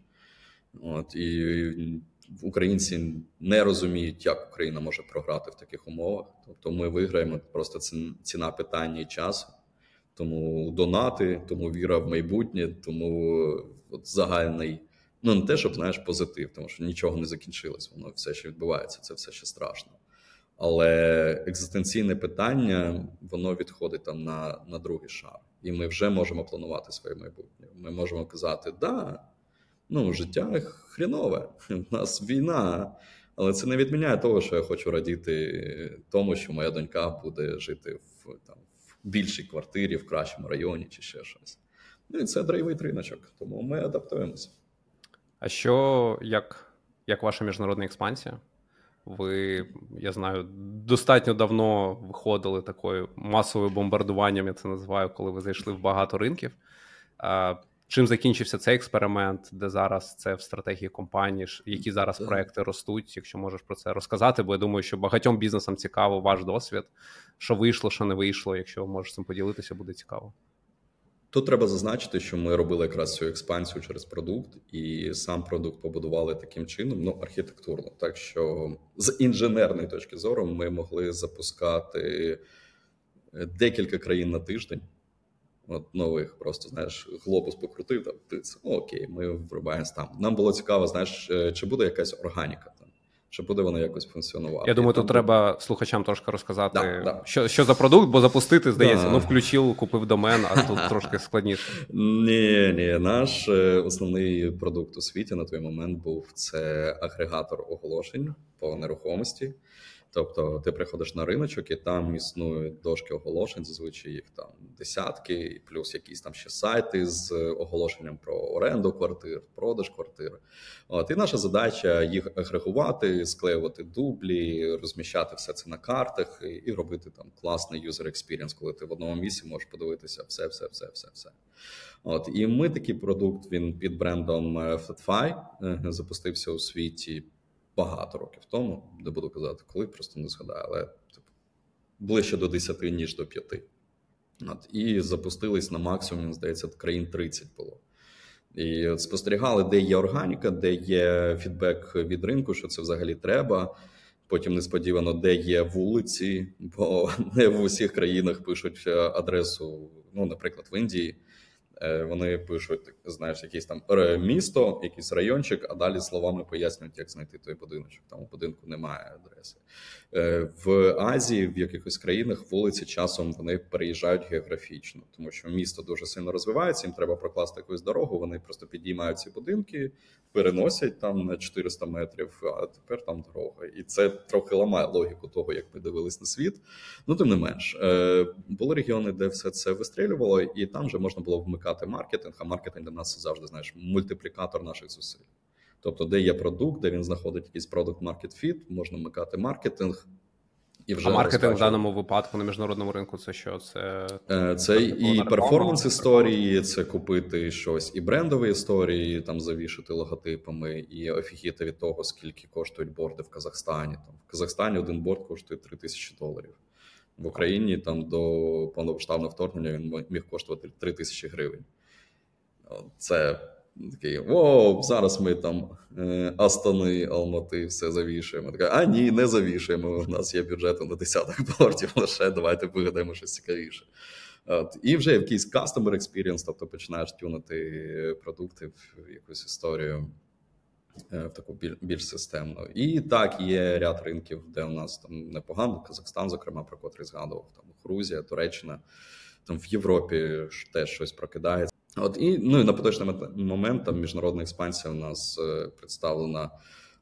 От, І українці не розуміють, як Україна може програти в таких умовах. Тобто, ми виграємо просто ціна питання і часу. Тому донати, тому віра в майбутнє, тому от загальний, ну не те, щоб знаєш, позитив, тому що нічого не закінчилось, воно все ще відбувається, це все ще страшно. Але екзистенційне питання воно відходить там на на другий шар, і ми вже можемо планувати своє майбутнє. Ми можемо казати, да, ну, життя хрінове, [laughs] у нас війна. Але це не відміняє того, що я хочу радіти тому, що моя донька буде жити в там, в більшій квартирі, в кращому районі чи ще щось. Ну і це драйвий риночок, тому ми адаптуємося. А що як як ваша міжнародна експансія? Ви, я знаю, достатньо давно виходили такою масовим бомбардуванням, я це називаю, коли ви зайшли в багато ринків. Чим закінчився цей експеримент, де зараз це в стратегії компанії, які зараз проекти ростуть, якщо можеш про це розказати, бо я думаю, що багатьом бізнесам цікаво ваш досвід, що вийшло, що не вийшло. Якщо можеш цим поділитися, буде цікаво. Тут треба зазначити, що ми робили якраз цю експансію через продукт, і сам продукт побудували таким чином, ну архітектурно. Так що з інженерної точки зору ми могли запускати декілька країн на тиждень. От нових, просто знаєш, глобус покрутив там. Ти ну, окей, ми врубаємось там. Нам було цікаво, знаєш, е, чи буде якась органіка там, чи буде вона якось функціонувати. Я думаю, тут треба слухачам трошки розказати, да, да. що що за продукт, бо запустити, здається, да. ну включив, купив домен, а тут [laughs] трошки складніше. Ні, ні, наш е, основний продукт у світі на той момент був це агрегатор оголошень по нерухомості. Тобто ти приходиш на риночок, і там існують дошки оголошень, зазвичай їх там десятки, плюс якісь там ще сайти з оголошенням про оренду квартир, продаж квартир. От і наша задача їх агрегувати, склеювати дублі, розміщати все це на картах і, робити там класний user experience, коли ти в одному місці можеш подивитися все, все, все, все, все. От і ми такий продукт. Він під брендом Flatfy е, запустився у світі багато років тому, не буду казати, коли просто не згадаю, але типу, ближче до 10, ніж до 5. От, І запустились на максимум, здається, країн 30 було. І от спостерігали, де є органіка, де є фідбек від ринку, що це взагалі треба. Потім несподівано, де є вулиці, бо [laughs] не в усіх країнах пишуть е, адресу, ну, наприклад, в Індії. Е, вони пишуть, знаєш, якесь там місто, якийсь райончик, а далі словами пояснюють, як знайти той будиночок. Там у будинку немає адреси. Е, в Азії, в якихось країнах вулиці часом вони переїжджають географічно, тому що місто дуже сильно розвивається. Їм треба прокласти якусь дорогу. Вони просто підіймають ці будинки, переносять там на 400 метрів. А тепер там дорога, і це трохи ламає логіку того, як ми дивились на світ. Ну тим не менш, е, були регіони, де все це вистрілювало, і там вже можна було вмикати маркетинг. А маркетинг для нас завжди знаєш мультиплікатор наших зусиль. Тобто, де є продукт, де він знаходить якийсь продукт market fit, можна вмикати маркетинг. І вже А маркетинг в даному випадку на міжнародному ринку це що? Це е, це і перформанс історії, це купити щось, і брендові історії, там завішати логотипами, і офігіти від того, скільки коштують борди в Казахстані. Там В Казахстані один борд коштує 3 тисячі доларів. В Україні там до повномасштабного вторгнення він міг коштувати 3 тисячі гривень. Це Такий о, зараз ми там е, Астани, Алмати, все завішуємо. Така, а ні, не завішуємо. У нас є бюджет на десяток бортів [laughs] лише давайте вигадаємо щось цікавіше. От, І вже якийсь customer experience, тобто починаєш тюнити продукти в якусь історію е, в таку більш системну. І так, є ряд ринків, де у нас там непогано. Казахстан, зокрема, про котрий згадував, там Грузія, Туреччина, там в Європі теж щось прокидається. От і ну і на поточний момент там міжнародна експансія у нас е, представлена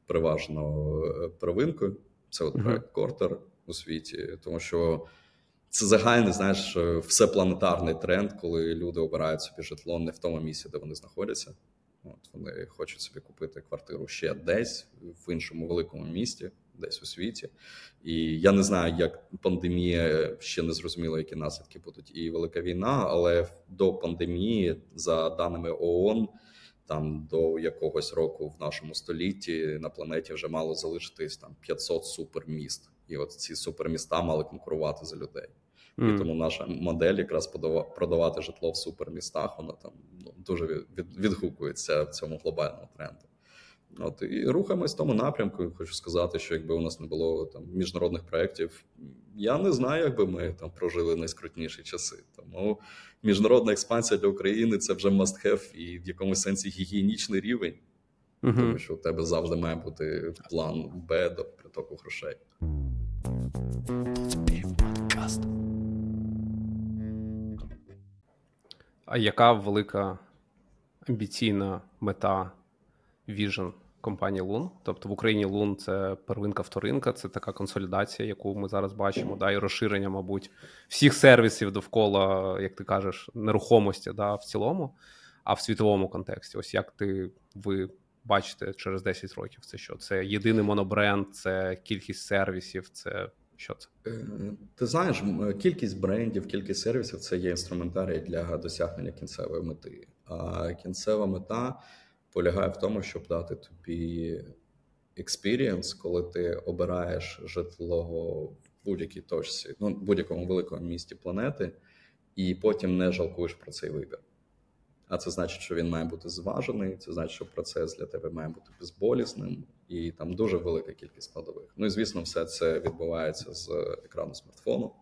переважно е, первинкою. Це от проект Кортер у світі, тому що це загальний, знаєш, е, всепланетарний тренд, коли люди обирають собі житло не в тому місці, де вони знаходяться. От Вони хочуть собі купити квартиру ще десь в іншому великому місті десь у світі. І я не знаю, як пандемія ще не зрозуміло, які наслідки будуть, і велика війна. Але до пандемії, за даними ООН, там до якогось року в нашому столітті на планеті вже мало залишитись там 500 суперміст, і от ці суперміста мали конкурувати за людей. Mm. І тому наша модель якраз продавати житло в супермістах, вона там ну, дуже від, відгукується в цьому глобальному тренду. От і рухаємось в тому напрямку. Хочу сказати, що якби у нас не було там міжнародних проєктів, я не знаю, якби ми там прожили найскрутніші часи. Тому міжнародна експансія для України це вже must have і в якомусь сенсі гігієнічний рівень, uh тому що у тебе завжди має бути план Б до притоку грошей. А яка велика амбіційна мета Vision компанії Лун. Тобто в Україні Лун це первинка, вторинка, це така консолідація, яку ми зараз бачимо, да, і розширення, мабуть, всіх сервісів довкола, як ти кажеш, нерухомості да, в цілому, а в світовому контексті. Ось як ти ви бачите через 10 років, це що? Це єдиний монобренд, це кількість сервісів, це. Що це? Е, ти знаєш, кількість брендів, кількість сервісів це є інструментарій для досягнення кінцевої мети. А кінцева мета полягає в тому, щоб дати тобі experience, коли ти обираєш житло в будь-якій точці, ну будь-якому великому місті планети, і потім не жалкуєш про цей вибір. А це значить, що він має бути зважений, це значить, що процес для тебе має бути безболісним, і там дуже велика кількість складових. Ну і звісно, все це відбувається з екрану смартфону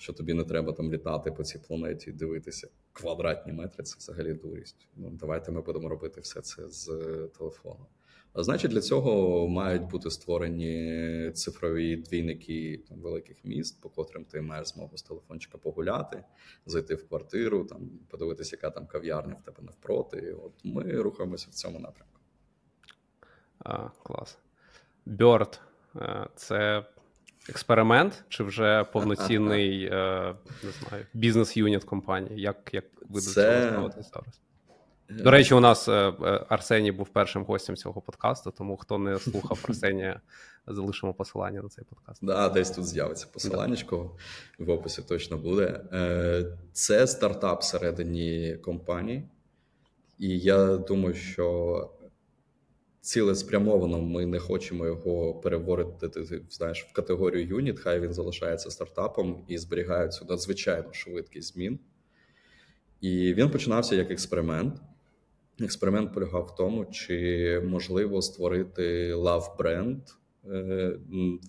що тобі не треба там літати по цій планеті і дивитися квадратні метри. Це взагалі дурість. Ну давайте ми будемо робити все це з е, телефону. А значить, для цього мають бути створені цифрові двійники там великих міст, по котрим ти маєш змогу з телефончика погуляти, зайти в квартиру, там подивитися, яка там кав'ярня в тебе навпроти. От ми рухаємося в цьому напрямку. А, Клас. Bird – це експеримент чи вже повноцінний [laughs] е, не знаю, бізнес-юніт компанії? Як як ви до цього ставитесь зараз? До речі, у нас е, Арсеній був першим гостем цього подкасту, тому хто не слухав Арсенія, [laughs] залишимо посилання на цей подкаст. Да, десь тут з'явиться посиланнячко, в описі точно буде. Це стартап всередині компанії, і я думаю, що цілеспрямовано ми не хочемо його переворити знаєш, в категорію юніт. Хай він залишається стартапом і зберігає цю надзвичайну швидкість змін. І він починався як експеримент. Експеримент полягав в тому, чи можливо створити лав бренд,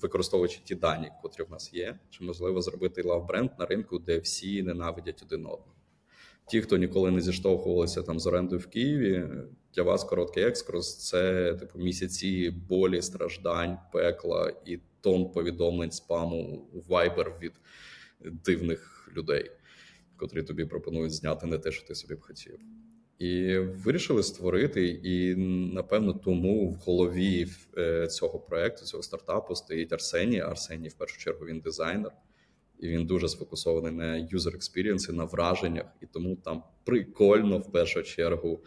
використовуючи ті дані, котрі в нас є, чи можливо зробити лав бренд на ринку, де всі ненавидять один одного. Ті, хто ніколи не зіштовхувалися там з орендою в Києві, для вас короткий екскурс це типу місяці болі, страждань, пекла і тон повідомлень спаму Viber від дивних людей, котрі тобі пропонують зняти не те, що ти собі б хотів. І вирішили створити, і напевно тому в голові е, цього проекту, цього стартапу стоїть Арсеній. Арсеній, в першу чергу, він дизайнер і він дуже сфокусований на user experience, на враженнях, і тому там прикольно в першу чергу.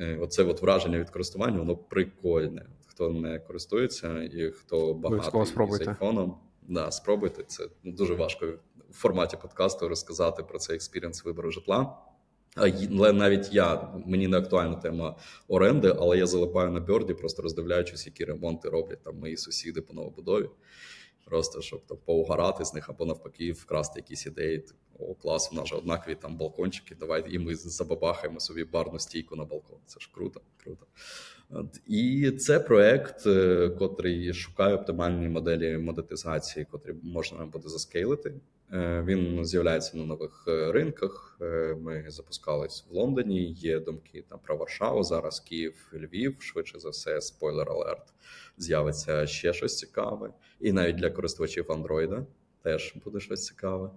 Е, оце от враження від користування, воно прикольне. Хто не користується і хто багато з iPhone -ом, да, спробуйте. Це дуже важко в форматі подкасту розказати про цей experience вибору житла. Але навіть я мені не актуальна тема оренди, але я залипаю на Bird -і, просто роздивляючись, які ремонти роблять там мої сусіди по новобудові. Просто щоб то поугарати з них або навпаки вкрасти якісь ідеї. Типу, О, клас, у нас же однакові там балкончики. Давай і ми забабахаємо собі барну стійку на балкон. Це ж круто, круто. І це проект, е, котрий шукає оптимальні моделі монетизації, котрі можна буде заскейлити. Е, він з'являється на нових е, ринках. Ми запускались в Лондоні. Є думки там про Варшаву. Зараз Київ, Львів. Швидше за все, спойлер алерт. З'явиться ще щось цікаве, і навіть для користувачів Андроїда теж буде щось цікаве.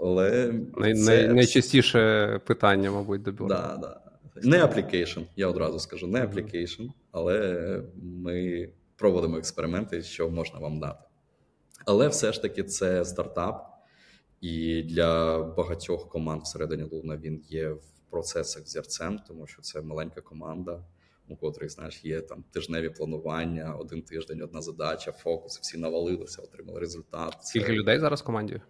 Але Най, це... найчастіше питання, мабуть, до бюро. Да, да. Не application, я одразу скажу, не application, але ми проводимо експерименти, що можна вам дати. Але все ж таки це стартап, і для багатьох команд всередині Луна він є в процесах зірцем, тому що це маленька команда, у котрих знаєш, є там тижневі планування, один тиждень, одна задача, фокус, всі навалилися, отримали результат. Скільки це... людей зараз в команді?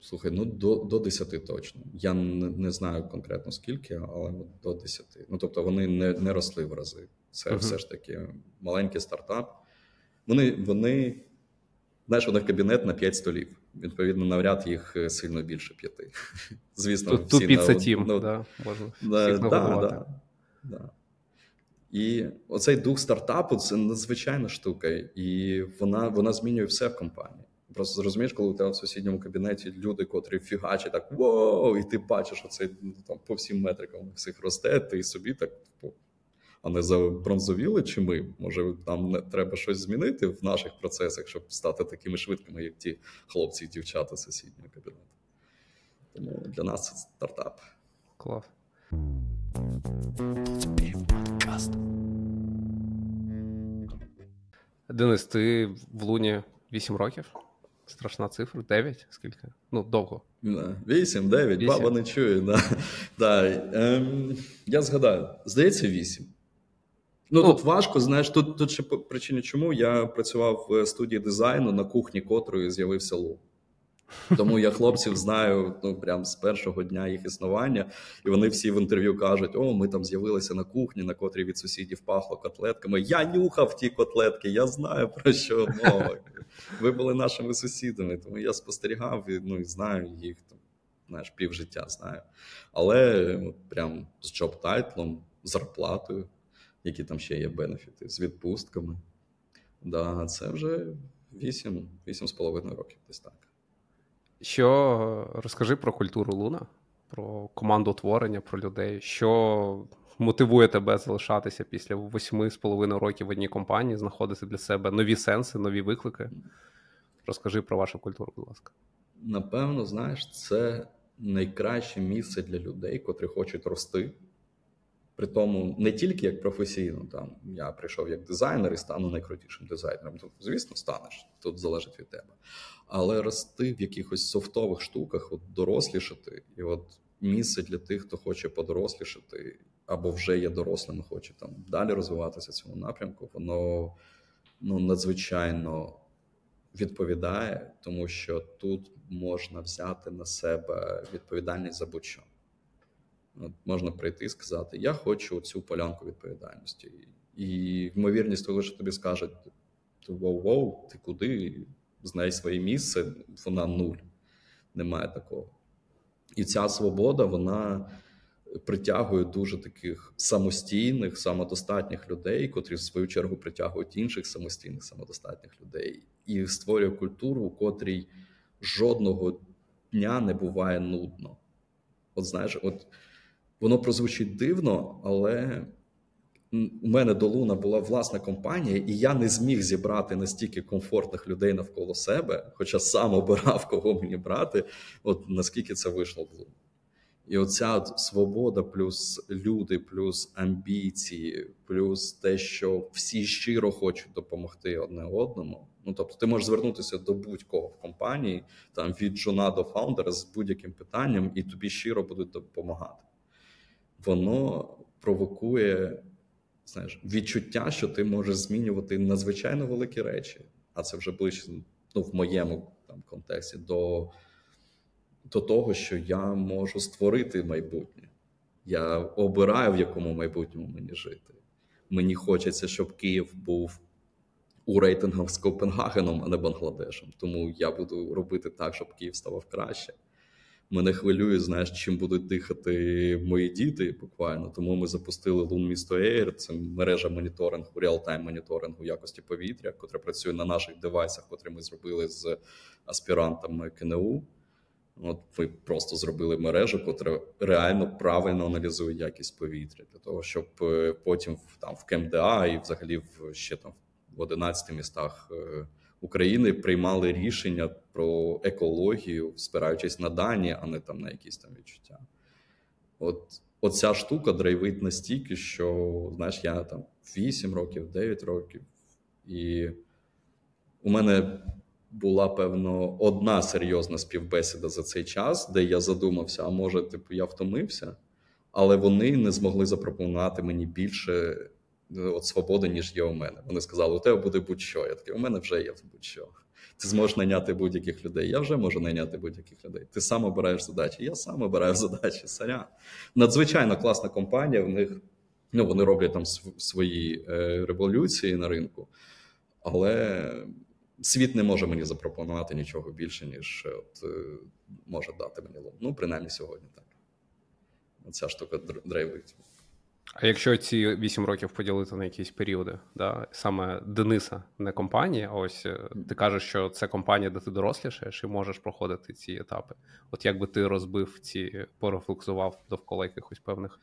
Слухай, ну до до 10 точно. Я не, не знаю конкретно скільки, але до 10. Ну тобто вони не не росли в рази. Це uh-huh. все ж таки маленький стартап. Вони, вони, знаєш, у них кабінет на 5 столів. Відповідно, навряд їх е, сильно більше п'яти. [laughs] Звісно, Тут піца тім, ну, да, можна да, да, да, да. І оцей дух стартапу це надзвичайна штука, і вона вона змінює все в компанії. Просто зрозумієш, коли у тебе в сусідньому кабінеті люди, котрі фігачать так воу, і ти бачиш, що це ну, там по всім метрикам всіх росте, ти собі так типу, а не забронзовіли чи ми? Може, нам не треба щось змінити в наших процесах, щоб стати такими швидкими, як ті хлопці і дівчата сусіднього кабінету. Тому для нас це стартап. Клас. Денис, ти в Луні 8 років? Страшна цифра, 9? Скільки? Ну, довго. 8, 9, баба не чує. Да. [laughs] Да. Ем, Я згадаю, здається, 8. Ну, ну тут важко, знаєш, тут тут ще по причині, чому я працював в студії дизайну на кухні, котрої з'явився лук. Тому я хлопців знаю ну прям з першого дня їх існування, і вони всі в інтерв'ю кажуть: О, ми там з'явилися на кухні, на котрій від сусідів пахло котлетками. Я нюхав ті котлетки, я знаю про що мова. Ви були нашими сусідами, тому я спостерігав і ну і знаю їх там, знаєш, півжиття знаю. Але от, прям з job title -ом, зарплатою, які там ще є бенефіти, з відпустками. Да, Це вже 8, 8,5 років десь так. Що розкажи про культуру Луна, про команду творення, про людей, що мотивує тебе залишатися після восьми з половиною років в одній компанії, знаходити для себе нові сенси, нові виклики. Розкажи про вашу культуру, будь ласка. Напевно, знаєш, це найкраще місце для людей, котрі хочуть рости При тому не тільки як професійно, там я прийшов як дизайнер і стану найкрутішим дизайнером. Тут, звісно, станеш, тут залежить від тебе. Але рости в якихось софтових штуках, от дорослішати, і от місце для тих, хто хоче подорослішати, або вже є дорослим, хоче там далі розвиватися в цьому напрямку, воно ну надзвичайно відповідає, тому що тут можна взяти на себе відповідальність за будь-що. От Можна прийти і сказати: Я хочу цю полянку відповідальності. І ймовірність того, що тобі скажуть: воу-воу, ти куди? Знай своє місце, вона нуль. Немає такого. І ця свобода, вона притягує дуже таких самостійних, самодостатніх людей, котрі в свою чергу притягують інших самостійних, самодостатніх людей, і створює культуру, у котрій жодного дня не буває нудно. От знаєш, от воно прозвучить дивно, але у мене до Луна була власна компанія, і я не зміг зібрати настільки комфортних людей навколо себе, хоча сам обирав, [laughs] кого мені брати, от наскільки це вийшло в Лун. І оця свобода, плюс люди, плюс амбіції, плюс те, що всі щиро хочуть допомогти одне одному. Ну тобто, ти можеш звернутися до будь-кого в компанії, там від жона до фаундера з будь-яким питанням, і тобі щиро будуть допомагати. Воно провокує знаєш, відчуття, що ти можеш змінювати надзвичайно великі речі, а це вже ближче ну, в моєму там контексті до до того, що я можу створити майбутнє. Я обираю, в якому майбутньому мені жити. Мені хочеться, щоб Київ був у рейтингах з Копенгагеном, а не Бангладешем. Тому я буду робити так, щоб Київ ставав краще. Мене хвилює, знаєш, чим будуть дихати мої діти буквально. Тому ми запустили Лун місто Air. Це мережа моніторингу, реал-тайм моніторингу якості повітря, котра працює на наших девайсах, котрі ми зробили з аспірантами КНУ. От ви просто зробили мережу, котра реально правильно аналізує якість повітря для того, щоб е, потім там в КМДА і взагалі в ще там в 11 містах е, України приймали рішення про екологію, спираючись на дані, а не там на якісь там відчуття. От оця штука драйвить настільки, що знаєш, я там 8 років, 9 років, і у мене була певно одна серйозна співбесіда за цей час, де я задумався, а може, типу, я втомився, але вони не змогли запропонувати мені більше от свободи, ніж є у мене. Вони сказали, у тебе буде будь-що. Я такий, у мене вже є будь-що. Ти зможеш найняти будь-яких людей. Я вже можу найняти будь-яких людей. Ти сам обираєш задачі. Я сам обираю задачі. Саря. Надзвичайно класна компанія. В них ну, вони роблять там свої е, революції на ринку, але світ не може мені запропонувати нічого більше, ніж от, е, може дати мені лом. Ну, принаймні сьогодні так. Ця штука драйвить. А якщо ці 8 років поділити на якісь періоди, да, саме Дениса, не компанія, ось е, ти кажеш, що це компанія, де ти дорослішаєш і можеш проходити ці етапи. От як би ти розбив ці, порефлексував довкола якихось певних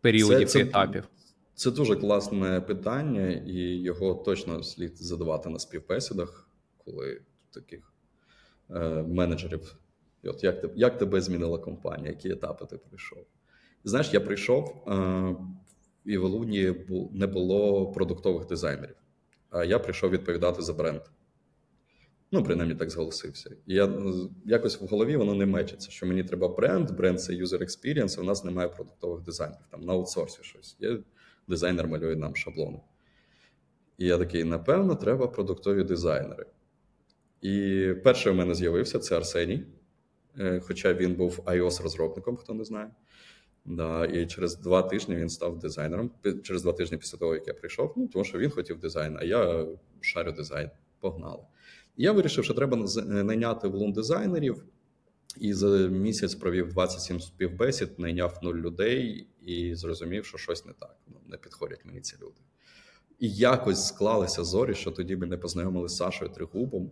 періодів це, і етапів? Це дуже класне питання, і його точно слід задавати на співбесідах, коли таких е, менеджерів. І от як як тебе змінила компанія, які етапи ти пройшов? Знаєш, я прийшов, е, і в Луні не було продуктових дизайнерів, а я прийшов відповідати за бренд. Ну, принаймні так зголосився. І я якось в голові воно не мечиться, що мені треба бренд, бренд це user experience, а у нас немає продуктових дизайнерів. Там на аутсорсі щось. Є дизайнер малює нам шаблони. І я такий: напевно, треба продуктові дизайнери. І перший у мене з'явився це Арсеній, е, хоча він був iOS-розробником, хто не знає. Да, І через два тижні він став дизайнером. Через два тижні після того, як я прийшов, ну тому що він хотів дизайн, а я шарю дизайн. Погнали. Я вирішив, що треба найняти влун дизайнерів, і за місяць провів 27 співбесід, найняв нуль людей і зрозумів, що щось не так. Ну, не підходять мені ці люди. І якось склалися зорі, що тоді ми не познайомилися з Сашою Тригубом,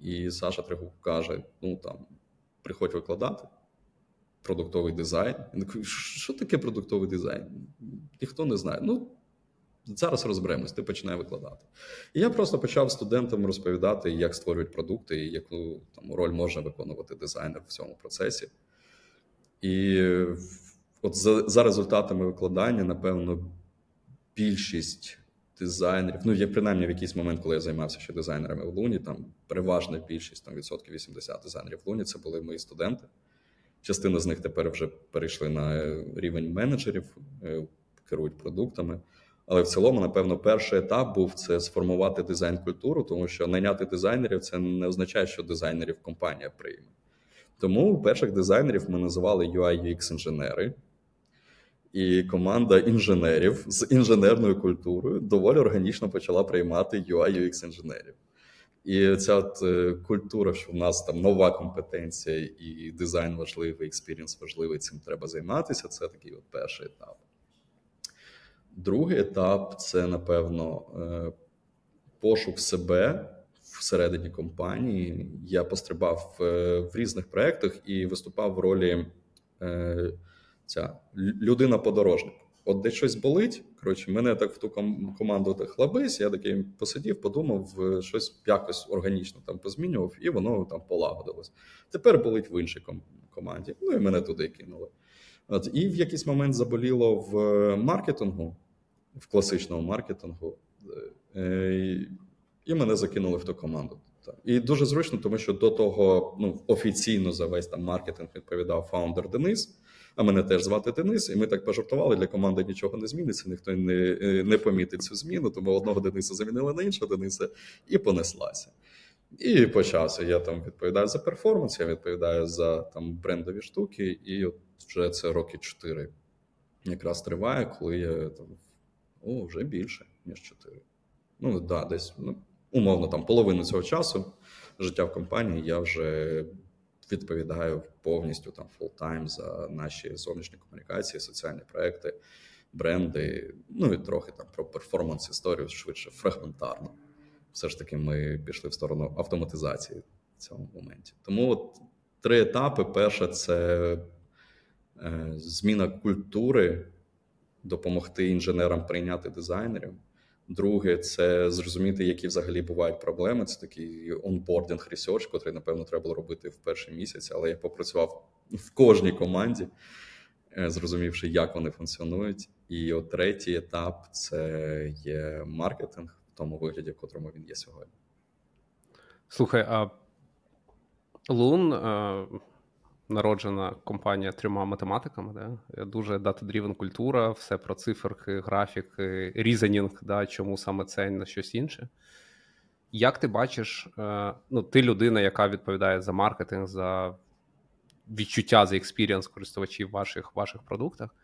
і Саша Тригуб каже: ну там, приходь викладати продуктовий дизайн. Він такий, що таке продуктовий дизайн? Ніхто не знає. Ну, зараз розберемось, ти починай викладати. І я просто почав студентам розповідати, як створюють продукти, і яку там роль може виконувати дизайнер в цьому процесі. І от за, за результатами викладання, напевно, більшість дизайнерів, ну, є принаймні в якийсь момент, коли я займався ще дизайнерами в Луні, там переважна більшість, там відсотків 80 дизайнерів в Луні, це були мої студенти. Частина з них тепер вже перейшли на рівень менеджерів, е, керують продуктами. Але в цілому, напевно, перший етап був це сформувати дизайн-культуру, тому що найняти дизайнерів це не означає, що дизайнерів компанія прийме. Тому перших дизайнерів ми називали UI UX інженери. І команда інженерів з інженерною культурою доволі органічно почала приймати UI UX інженерів. І ця от е, культура, що в нас там нова компетенція, і дизайн важливий, experience важливий, цим треба займатися. Це такий от перший етап. Другий етап це, напевно, е, пошук себе всередині компанії. Я пострибав е, в різних проєктах і виступав в ролі ця людина-подорожник. От де щось болить. Коротше, мене так в ту команду так лабись, я такий посидів, подумав, щось якось органічно там позмінював, і воно там полагодилось. Тепер болить в іншій команді. Ну і мене туди кинули. От, І в якийсь момент заболіло в маркетингу, в класичному маркетингу, е, і мене закинули в ту команду. І дуже зручно, тому що до того ну, офіційно за весь там маркетинг відповідав фаундер Денис. А мене теж звати Денис, і ми так пожартували. Для команди нічого не зміниться, ніхто не е, не помітить цю зміну. Тому одного Дениса замінили на іншого Дениса і понеслася. І почався. Я там відповідаю за перформанс, я відповідаю за там брендові штуки, і от вже це роки чотири якраз триває, коли я там о, вже більше, ніж чотири. Ну, да, десь ну, умовно там половину цього часу життя в компанії я вже відповідаю повністю там full-time за наші зовнішні комунікації, соціальні проекти, бренди. Ну і трохи там про перформанс історію швидше фрагментарно. Все ж таки, ми пішли в сторону автоматизації в цьому моменті. Тому от три етапи: перше це е, зміна культури, допомогти інженерам прийняти дизайнерів. Друге, це зрозуміти, які взагалі бувають проблеми. Це такий onboarding research, який, напевно, треба було робити в перший місяць, але я попрацював в кожній команді, е, зрозумівши, як вони функціонують. І от третій етап це є маркетинг в тому вигляді, в котрому він є сьогодні. Слухай, а Лун народжена компанія трьома математиками. Да? Дуже data-driven культура, все про циферки, графіки, reasoning, да, чому саме це на щось інше. Як ти бачиш, е, ну, ти людина, яка відповідає за маркетинг, за відчуття за experience користувачів ваших ваших продуктах,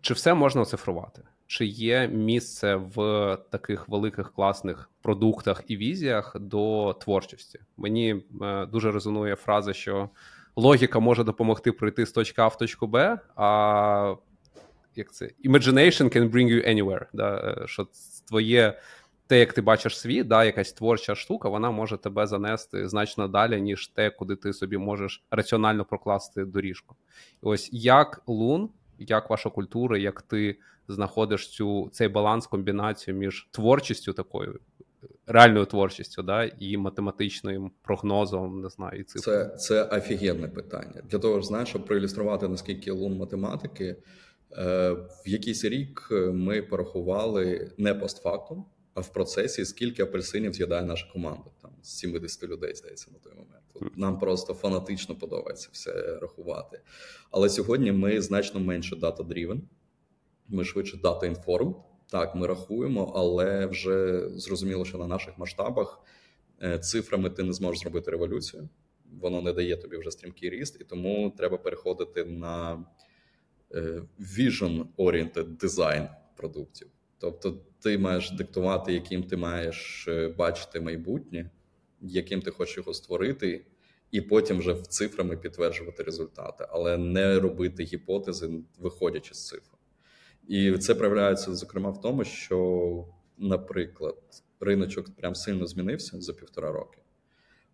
чи все можна оцифрувати? Чи є місце в таких великих класних продуктах і візіях до творчості? Мені е, дуже резонує фраза, що логіка може допомогти пройти з точки А в точку Б, а як це? Imagination can bring you anywhere. Да? Е, що твоє. Те, як ти бачиш світ, да, якась творча штука, вона може тебе занести значно далі, ніж те, куди ти собі можеш раціонально прокласти доріжку. І ось як лун, як ваша культура, як ти знаходиш цю цей баланс, комбінацію між творчістю такою реальною творчістю, да, і математичним прогнозом, не знаю, і цифрами. Це це офігенне питання. Для того ж, знаєш, щоб проілюструвати наскільки лун математики, е, в якийсь рік ми порахували не постфактум, а в процесі, скільки апельсинів з'їдає наша команда. Там з 70 людей здається на той момент. Нам просто фанатично подобається все рахувати. Але сьогодні ми значно менше дата-дрівен, ми швидше дата-інформ. Так, ми рахуємо, але вже зрозуміло, що на наших масштабах е, цифрами ти не зможеш зробити революцію. Воно не дає тобі вже стрімкий ріст, і тому треба переходити на е, vision-oriented дизайн продуктів. Тобто, ти маєш диктувати, яким ти маєш е, бачити майбутнє, яким ти хочеш його створити, і потім вже в цифрами підтверджувати результати, але не робити гіпотези, виходячи з цифр. І це проявляється, зокрема, в тому, що, наприклад, риночок прям сильно змінився за півтора роки.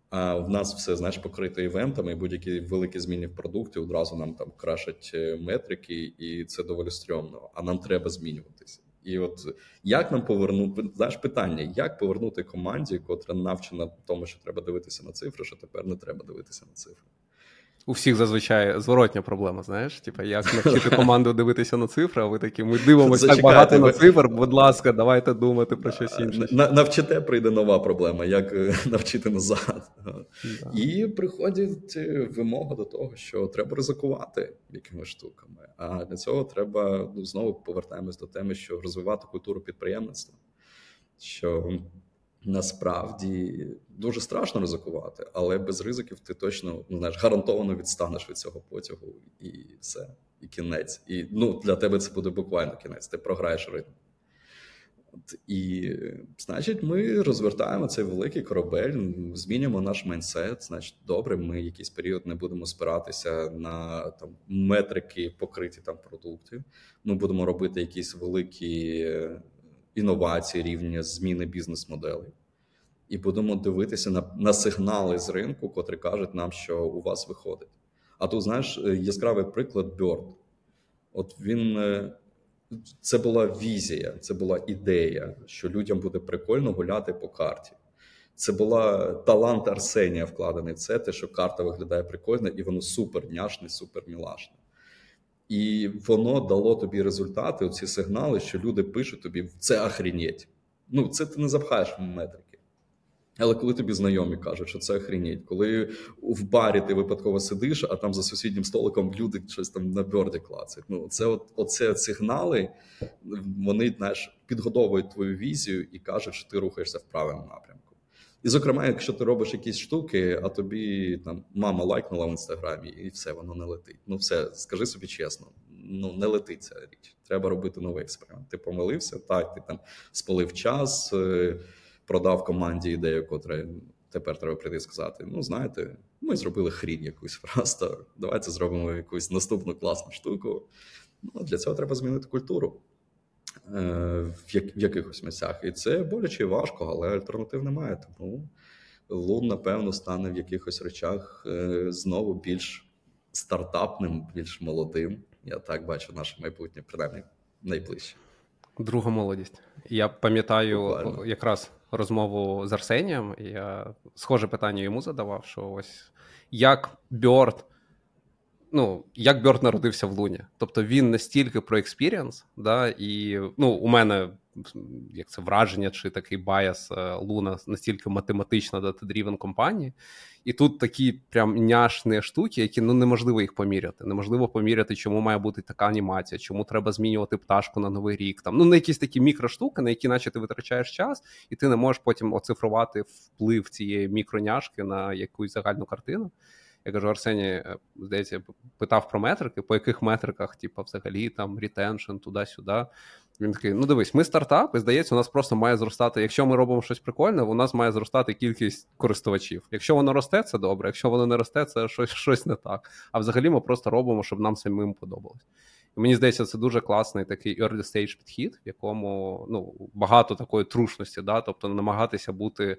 А в нас все знаєш покрито івентами, і будь-які великі зміни в продукті одразу нам там крашать е, метрики, і це доволі стрьомно. А нам треба змінюватися. І от як нам повернути знаєш питання, як повернути команді, котра навчена тому, що треба дивитися на цифри, що тепер не треба дивитися на цифри. У всіх зазвичай зворотня проблема, знаєш? Типа, як навчити команду дивитися на цифри, а ви такі, ми дивимося так багато ви... на цифр, будь ласка, давайте думати про щось інше. На, навчите прийде нова проблема, як е, [laughs] навчити назад. Да. І приходить е, вимога до того, що треба ризикувати якимись штуками. А для цього треба ну, знову повертаємось до теми, що розвивати культуру підприємництва. Що Насправді дуже страшно ризикувати, але без ризиків ти точно ну, знаєш, гарантовано відстанеш від цього потягу, і все, і кінець. І ну, для тебе це буде буквально кінець. Ти програєш ринок. І, значить, ми розвертаємо цей великий корабель, змінюємо наш майнсет. Значить, добре, ми якийсь період не будемо спиратися на там метрики покриті там продуктів. Ми будемо робити якісь великі інновації рівня зміни бізнес-моделей. І будемо дивитися на на сигнали з ринку, котрі кажуть нам, що у вас виходить. А тут, знаєш, е, яскравий приклад Bird. От він е, це була візія, це була ідея, що людям буде прикольно гуляти по карті. Це була талант Арсенія вкладений це, те, що карта виглядає прикольно, і воно супер няшне, супер мілашне. І воно дало тобі результати, оці сигнали, що люди пишуть тобі це охренеть. Ну, це ти не запхаєш метрики. Але коли тобі знайомі кажуть, що це охренеть, коли в барі ти випадково сидиш, а там за сусіднім столиком люди щось там на бьорді клацають. Ну, це от, оце сигнали, вони знаєш, підгодовують твою візію і кажуть, що ти рухаєшся в правильному напрямку. І, зокрема, якщо ти робиш якісь штуки, а тобі там мама лайкнула в інстаграмі, і все, воно не летить. Ну, все, скажи собі чесно, ну не летить ця річ. Треба робити новий експеримент. Ти помилився, так, ти там спалив час, е, продав команді ідею, котра тепер треба прийти і сказати: ну, знаєте, ми зробили хрінь якусь просто. Давайте зробимо якусь наступну класну штуку. Ну, Для цього треба змінити культуру. Е, в, як, в якихось місцях. І це боляче і важко, але альтернатив немає. Тому Лун, напевно, стане в якихось речах е, знову більш стартапним, більш молодим. Я так бачу наше майбутнє, принаймні найближче. Друга молодість. Я пам'ятаю Буквально. якраз розмову з Арсенієм. Я схоже питання йому задавав: що ось як Bird ну, як Bird народився в Луні. Тобто він настільки про experience, да, і ну, у мене як це враження чи такий bias е, Луна настільки математична data-driven компанії. І тут такі прям няшні штуки, які ну неможливо їх поміряти. Неможливо поміряти, чому має бути така анімація, чому треба змінювати пташку на новий рік. Там ну на якісь такі мікроштуки, на які, наче ти витрачаєш час, і ти не можеш потім оцифрувати вплив цієї мікроняшки на якусь загальну картину. Я кажу, Арсеній, е, здається, питав про метрики, по яких метриках, типу, взагалі там ретеншн, туди-сюди. Він такий: ну дивись, ми стартап, і здається, у нас просто має зростати. Якщо ми робимо щось прикольне, у нас має зростати кількість користувачів. Якщо воно росте, це добре. Якщо воно не росте, це щось [laughs] щось не так. А взагалі ми просто робимо, щоб нам самим подобалось. І мені здається, це дуже класний такий early stage підхід, в якому ну, багато такої трушності, да? тобто намагатися бути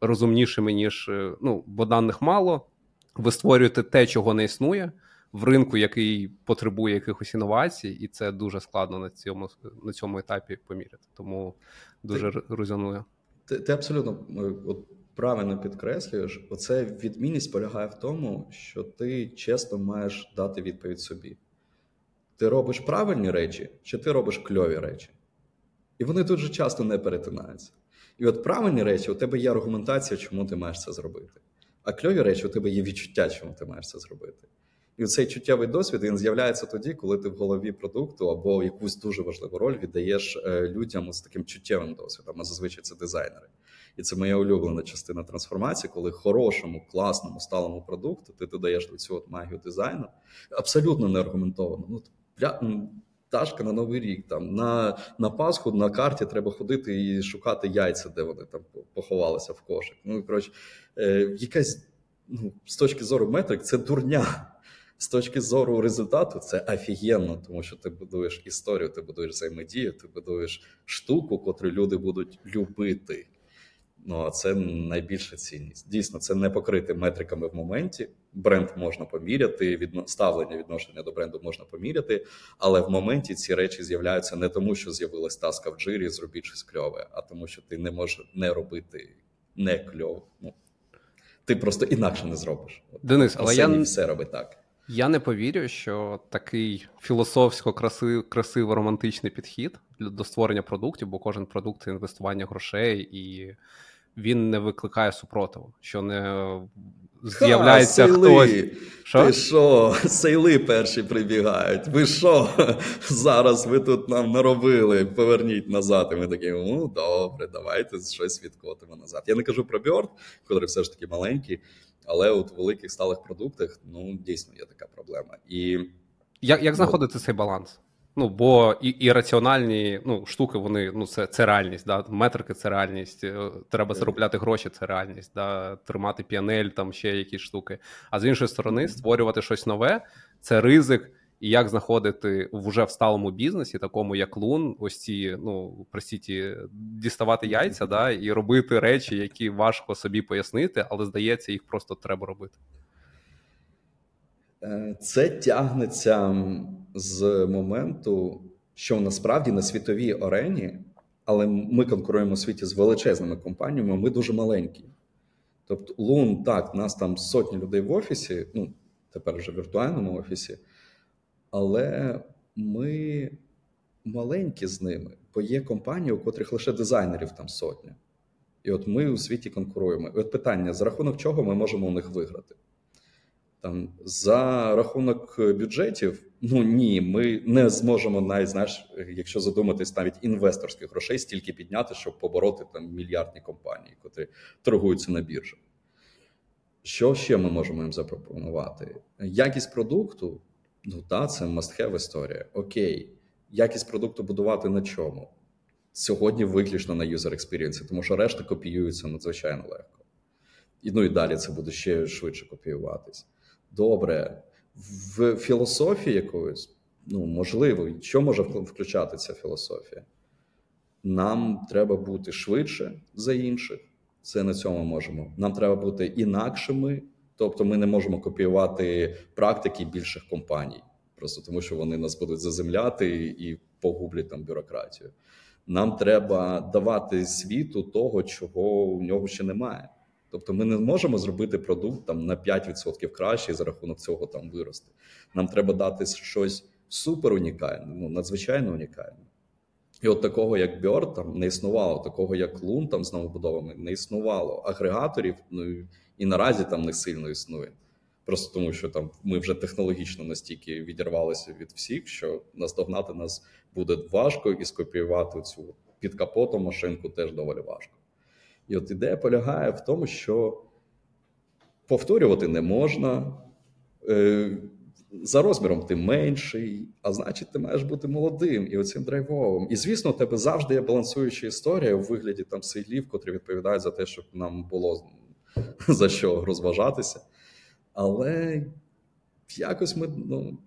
розумнішими, ніж е, ну, бо даних мало ви створюєте те, чого не існує в ринку, який потребує якихось інновацій, і це дуже складно на цьому на цьому етапі поміряти. Тому дуже ти, резонує. Ти, ти абсолютно от, правильно підкреслюєш. Оце відмінність полягає в тому, що ти чесно маєш дати відповідь собі. Ти робиш правильні речі, чи ти робиш кльові речі? І вони дуже часто не перетинаються. І от правильні речі, у тебе є аргументація, чому ти маєш це зробити. А кльові речі у тебе є відчуття, чому ти маєш це зробити. І цей чуттєвий досвід він з'являється тоді, коли ти в голові продукту або якусь дуже важливу роль віддаєш е, людям з таким чуттєвим досвідом. А зазвичай це дизайнери. І це моя улюблена частина трансформації, коли хорошому, класному, сталому продукту ти додаєш до цього магію дизайну абсолютно не аргументовано. Ну, пташка на новий рік. Там на на Пасху на карті треба ходити і шукати яйця, де вони там поховалися в кошик. Ну коротше, е, якась ну, з точки зору метрик, це дурня. З точки зору результату, це офігенно, тому що ти будуєш історію, ти будуєш взаємодію, ти будуєш штуку, котру люди будуть любити. Ну а це найбільша цінність. Дійсно, це не покрити метриками в моменті. Бренд можна поміряти, відно... ставлення відношення до бренду можна поміряти, але в моменті ці речі з'являються не тому, що з'явилась таска в джирі, зробіть щось кльове, а тому, що ти не можеш не робити не кльово. Ну, Ти просто інакше не зробиш. Денис, але я все робить так. Я не повірю, що такий філософсько красивий романтичний підхід до створення продуктів, бо кожен продукт це інвестування грошей, і він не викликає супротиву, що не з'являється Ха, хтось. Що? Ти що, сейли перші прибігають. Ви що? Зараз ви тут нам наробили, поверніть назад. І ми такі, ну добре, давайте щось відкотимо назад. Я не кажу про Бьорд, котрий все ж таки маленький, але от у великих сталих продуктах ну дійсно є така проблема. І Як як знаходити цей баланс? Ну, бо і і раціональні ну, штуки, вони ну, це це реальність. Да? Метрики це реальність. Е, треба заробляти гроші, це реальність, да? тримати піанель, там ще якісь штуки. А з іншої сторони, створювати щось нове це ризик. І як знаходити в уже в сталому бізнесі, такому як лун, ось ці ну простіті, діставати яйця, да, і робити речі, які важко собі пояснити, але здається, їх просто треба робити. Е, це тягнеться з моменту, що насправді на світовій арені, але ми конкуруємо у світі з величезними компаніями, ми дуже маленькі. Тобто, Лун, так, нас там сотні людей в офісі, ну тепер вже в віртуальному офісі, але ми маленькі з ними, бо є компанії, у котрих лише дизайнерів там сотня. І от ми у світі конкуруємо. І от питання: за рахунок чого ми можемо у них виграти? Там За рахунок бюджетів, ну ні, ми не зможемо навіть, знаєш, якщо задуматись, навіть інвесторських грошей стільки підняти, щоб побороти там мільярдні компанії, котрі торгуються на біржах. Що ще ми можемо їм запропонувати? Якість продукту, ну так, це must-have історія. Окей, якість продукту будувати на чому? Сьогодні виключно на user experience, тому що решта копіюється надзвичайно легко. І ну і далі це буде ще швидше копіюватись добре в філософії якоїсь, ну можливо, що може включати ця філософія? Нам треба бути швидше за інших. Це на цьому можемо. Нам треба бути інакшими, тобто ми не можемо копіювати практики більших компаній, просто тому що вони нас будуть заземляти і погублять там бюрократію. Нам треба давати світу того, чого у нього ще немає. Тобто ми не можемо зробити продукт там на 5% краще за рахунок цього там вирости. Нам треба дати щось супер унікальне, ну надзвичайно унікальне. І от такого, як Бьор, там не існувало, такого, як Лун там з новобудовами не існувало. Агрегаторів ну і наразі там не сильно існує. Просто тому, що там ми вже технологічно настільки відірвалися від всіх, що наздогнати нас буде важко і скопіювати цю під капотом машинку теж доволі важко. І от ідея полягає в тому, що повторювати не можна. Е, за розміром ти менший, а значить, ти маєш бути молодим і оцим драйвовим. І звісно, у тебе завжди є балансуюча історія у вигляді там сейлів, котрі відповідають за те, щоб нам було за що розважатися. Але якось ми, ну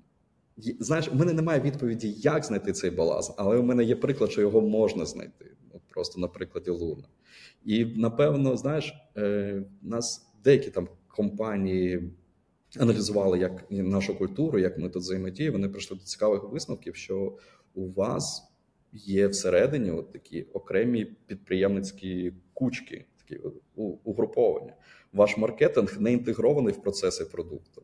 знаєш, у мене немає відповіді, як знайти цей баланс, але у мене є приклад, що його можна знайти. Просто на прикладі Луна. І напевно, знаєш, е, нас деякі там компанії аналізували як нашу культуру, як ми тут взаємодіємо. Вони прийшли до цікавих висновків, що у вас є всередині от такі окремі підприємницькі кучки, такі угруповання. Ваш маркетинг не інтегрований в процеси продукту.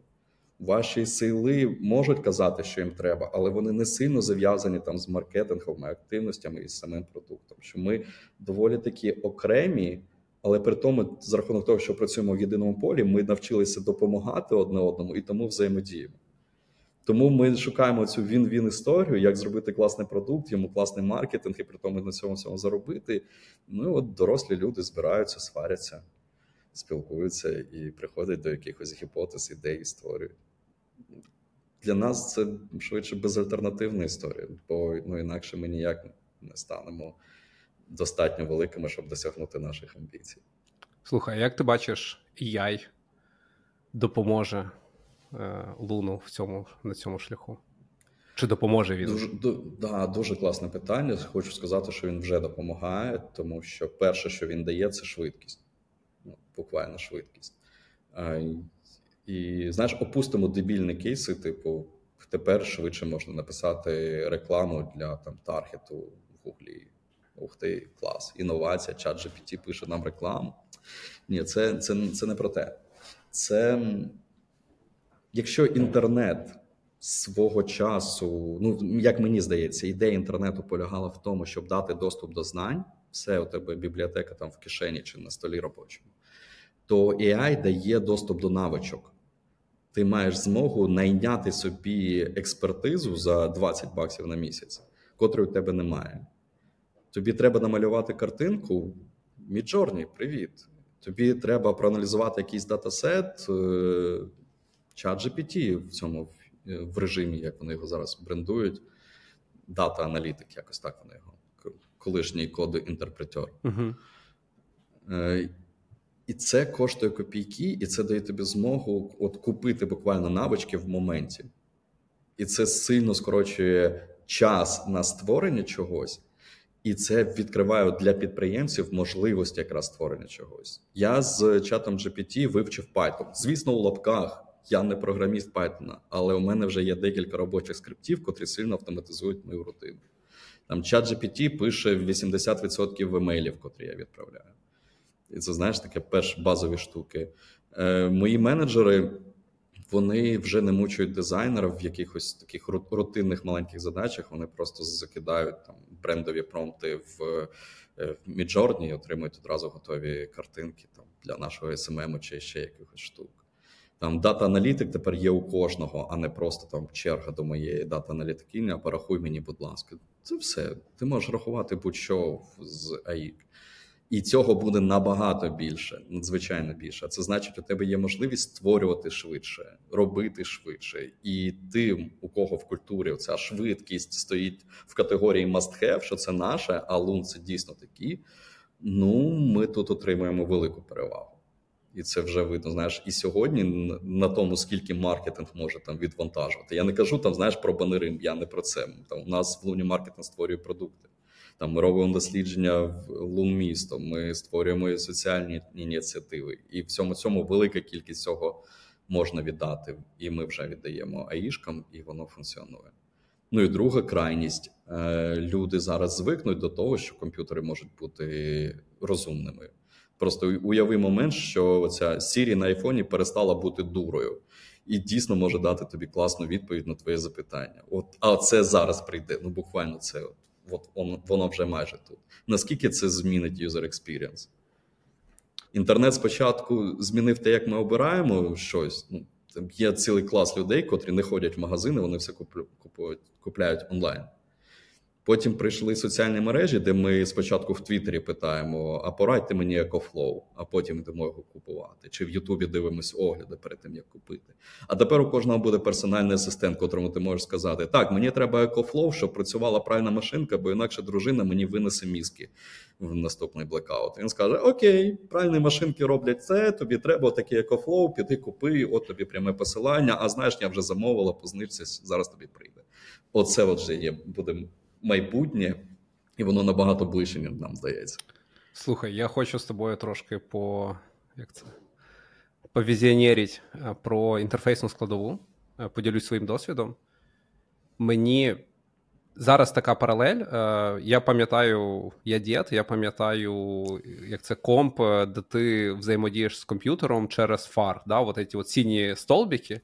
Ваші сили можуть казати, що їм треба, але вони не сильно зав'язані там з маркетинговими активностями і з самим продуктом. Що ми доволі такі окремі, але при тому, за рахунок того, що працюємо в єдиному полі, ми навчилися допомагати одне одному і тому взаємодіємо. Тому ми шукаємо цю він-він історію, як зробити класний продукт, йому класний маркетинг, і при тому на цьому всьому заробити. Ну от дорослі люди збираються, сваряться, спілкуються і приходять до якихось гіпотез, ідей і створюють для нас це швидше безальтернативна історія, бо ну, інакше ми ніяк не станемо достатньо великими, щоб досягнути наших амбіцій. Слухай, як ти бачиш, AI допоможе е, Луну в цьому на цьому шляху? Чи допоможе він? Дуже да, дуже класне питання. Хочу сказати, що він вже допомагає, тому що перше, що він дає, це швидкість, ну, буквально швидкість. І знаєш, опустимо дебільні кейси, типу, тепер швидше можна написати рекламу для там таргету в Гуглі. Ух ти, клас, інновація, чат GPT пише нам рекламу. Ні, це, це, це не про те. Це якщо інтернет свого часу, ну як мені здається, ідея інтернету полягала в тому, щоб дати доступ до знань, все у тебе бібліотека там в кишені чи на столі робочому, то AI дає доступ до навичок. Ти маєш змогу найняти собі експертизу за 20 баксів на місяць, котрої у тебе немає. Тобі треба намалювати картинку. Midjourney, привіт. Тобі треба проаналізувати якийсь датасет, е, ChatGPT в цьому в режимі, як вони його зараз брендують. Data Analyst, якось так вони його, колишній code interpreter. Угу. І це коштує копійки, і це дає тобі змогу от купити буквально навички в моменті. І це сильно скорочує час на створення чогось. І це відкриває для підприємців можливість якраз створення чогось. Я з чатом GPT вивчив Python. Звісно, у лапках я не програміст Python, але у мене вже є декілька робочих скриптів, котрі сильно автоматизують мою рутину. Там чат GPT пише 80% емейлів, котрі я відправляю. І це знаєш таке перш базові штуки. Е, Мої менеджери. Вони вже не мучують дизайнера в якихось таких рутинних маленьких задачах. Вони просто закидають там брендові промпти в Midjourney і отримують одразу готові картинки там для нашого SMM чи ще якихось штук. Там дата аналітик тепер є у кожного, а не просто там черга до моєї дата аналітикині, а порахуй мені, будь ласка. Це все. Ти можеш рахувати будь-що з AIC. І цього буде набагато більше, надзвичайно більше. Це значить, у тебе є можливість створювати швидше, робити швидше. І тим, у кого в культурі ця швидкість стоїть в категорії must have, що це наше, а лун це дійсно такі. Ну, ми тут отримуємо велику перевагу. І це вже видно. Знаєш, і сьогодні на тому, скільки маркетинг може там відвантажувати. Я не кажу там, знаєш, про банери, я не про це. Там у нас в луні маркетинг створює продукти. Там ми робимо дослідження в Лун-місто, ми створюємо соціальні ініціативи, і в цьому цьому велика кількість цього можна віддати, і ми вже віддаємо аїшкам, і воно функціонує. Ну і друга крайність: е, люди зараз звикнуть до того, що комп'ютери можуть бути розумними. Просто уяви момент, що ця Siri на айфоні перестала бути дурою, і дійсно може дати тобі класну відповідь на твоє запитання. От, а це зараз прийде. Ну буквально це от от воно вже майже тут. Наскільки це змінить user experience? Інтернет спочатку змінив те, як ми обираємо щось. Ну, Є цілий клас людей, котрі не ходять в магазини, вони все купують, купляють онлайн. Потім прийшли соціальні мережі, де ми спочатку в Твіттері питаємо: а порадьте мені EcoFlow, а потім йдемо його купувати. Чи в Ютубі дивимось огляди перед тим, як купити. А тепер у кожного буде персональний асистент, котрому ти можеш сказати: Так, мені треба EcoFlow, щоб працювала пральна машинка, бо інакше дружина мені винесе мізки в наступний блекаут. Він скаже: Окей, пральні машинки роблять це, тобі треба такий EcoFlow, піди купи, от тобі пряме посилання. А знаєш, я вже замовила, познижці, зараз тобі прийде. Оце от вже є. Будемо майбутнє, і воно набагато ближче, ніж нам здається. Слухай, я хочу з тобою трошки по як це повізіонеріть е, про інтерфейсну складову. Е, поділюсь своїм досвідом. Мені зараз така паралель. Е, я пам'ятаю, я дід, я пам'ятаю, як це комп, де ти взаємодієш з комп'ютером через фар. да, от ці от сіні столбики.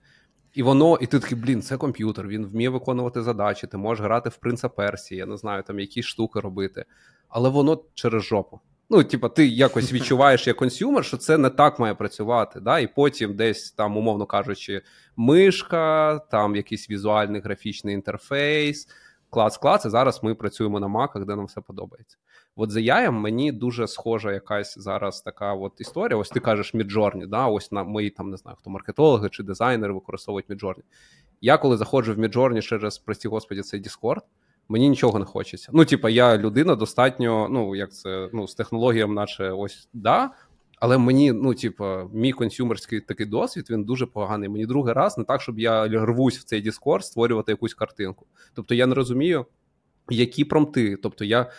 І воно, і ти такий, блін, це комп'ютер, він вміє виконувати задачі, ти можеш грати в принца Персії, я не знаю, там якісь штуки робити. Але воно через жопу. Ну, типа, ти якось [laughs] відчуваєш як консюмер, що це не так має працювати. Да? І потім десь там, умовно кажучи, мишка, там якийсь візуальний графічний інтерфейс, клац-клац, і зараз ми працюємо на маках, де нам все подобається. От за яєм мені дуже схожа якась зараз така от історія. Ось ти кажеш Midjourney, да, ось на мої там не знаю, хто маркетологи чи дизайнери використовують Midjourney. Я коли заходжу в Midjourney через прості господі, цей Discord, мені нічого не хочеться. Ну, типа, я людина достатньо, ну як це ну, з технологіями, наче ось да. Але мені, ну, типа, мій консюмерський такий досвід він дуже поганий. Мені другий раз не так, щоб я рвусь в цей Discord створювати якусь картинку. Тобто я не розумію які промти. Тобто я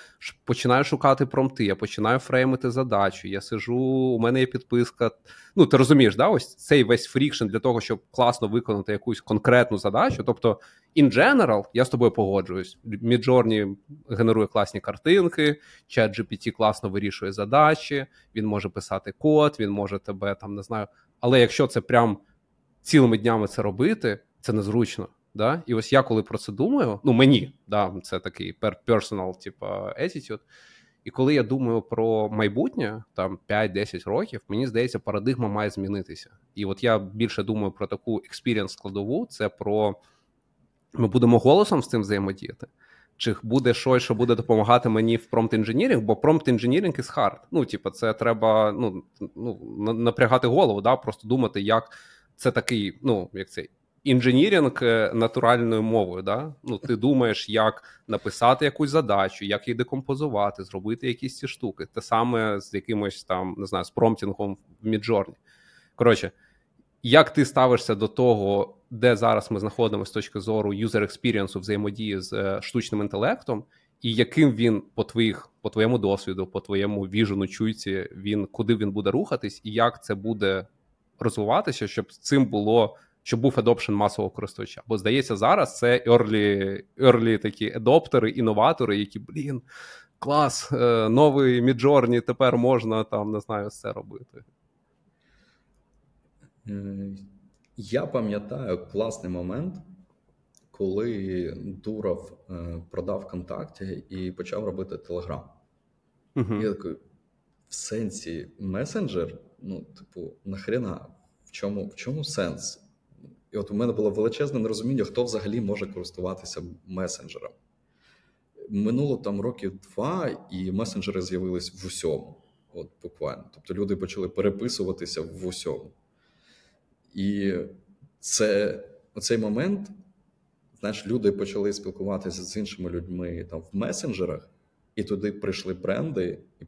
починаю шукати промти, я починаю фреймити задачу. Я сижу, у мене є підписка. Ну, ти розумієш, да, ось цей весь friction для того, щоб класно виконати якусь конкретну задачу. Тобто, in general, я з тобою погоджуюсь. Midjourney генерує класні картинки, ChatGPT класно вирішує задачі, він може писати код, він може тебе там не знаю. Але якщо це прям цілими днями це робити, це незручно. Да? І ось я коли про це думаю, ну мені да, це такий personal, типу, attitude, І коли я думаю про майбутнє, там 5-10 років, мені здається, парадигма має змінитися. І от я більше думаю про таку experience складову, це про ми будемо голосом з цим взаємодіяти. Чи буде щось, що буде допомагати мені в prompt engineering, бо prompt engineering is hard. Ну, типу, це треба ну, ну, напрягати голову, да, просто думати, як це такий, ну, як це engineering е, натуральною мовою. Да? Ну, Ти думаєш, як написати якусь задачу, як її декомпозувати, зробити якісь ці штуки. Те саме з якимось там, не знаю, з промптінгом в Midjourney. Коротше, як ти ставишся до того, де зараз ми знаходимося з точки зору user experience у взаємодії з е, штучним інтелектом, і яким він по твоїх, по твоєму досвіду, по твоєму vision у чуйці, він куди він буде рухатись, і як це буде розвиватися, щоб цим було щоб був adoption масового користувача. Бо здається, зараз це early, early такі адоптери, інноватори, які, блін, клас, е, новий Midjourney, тепер можна там, не знаю, все робити. Я пам'ятаю класний момент, коли Дуров е, продав ВКонтакті і почав робити Телеграм. Угу. Я такий, в сенсі месенджер, ну, типу, нахрена, в чому, в чому сенс? І от у мене було величезне нерозуміння, хто взагалі може користуватися месенджером. Минуло там років два, і месенджери з'явились в усьому. От буквально. Тобто люди почали переписуватися в усьому. І це оцей момент, знаєш, люди почали спілкуватися з іншими людьми там в месенджерах. І туди прийшли бренди, і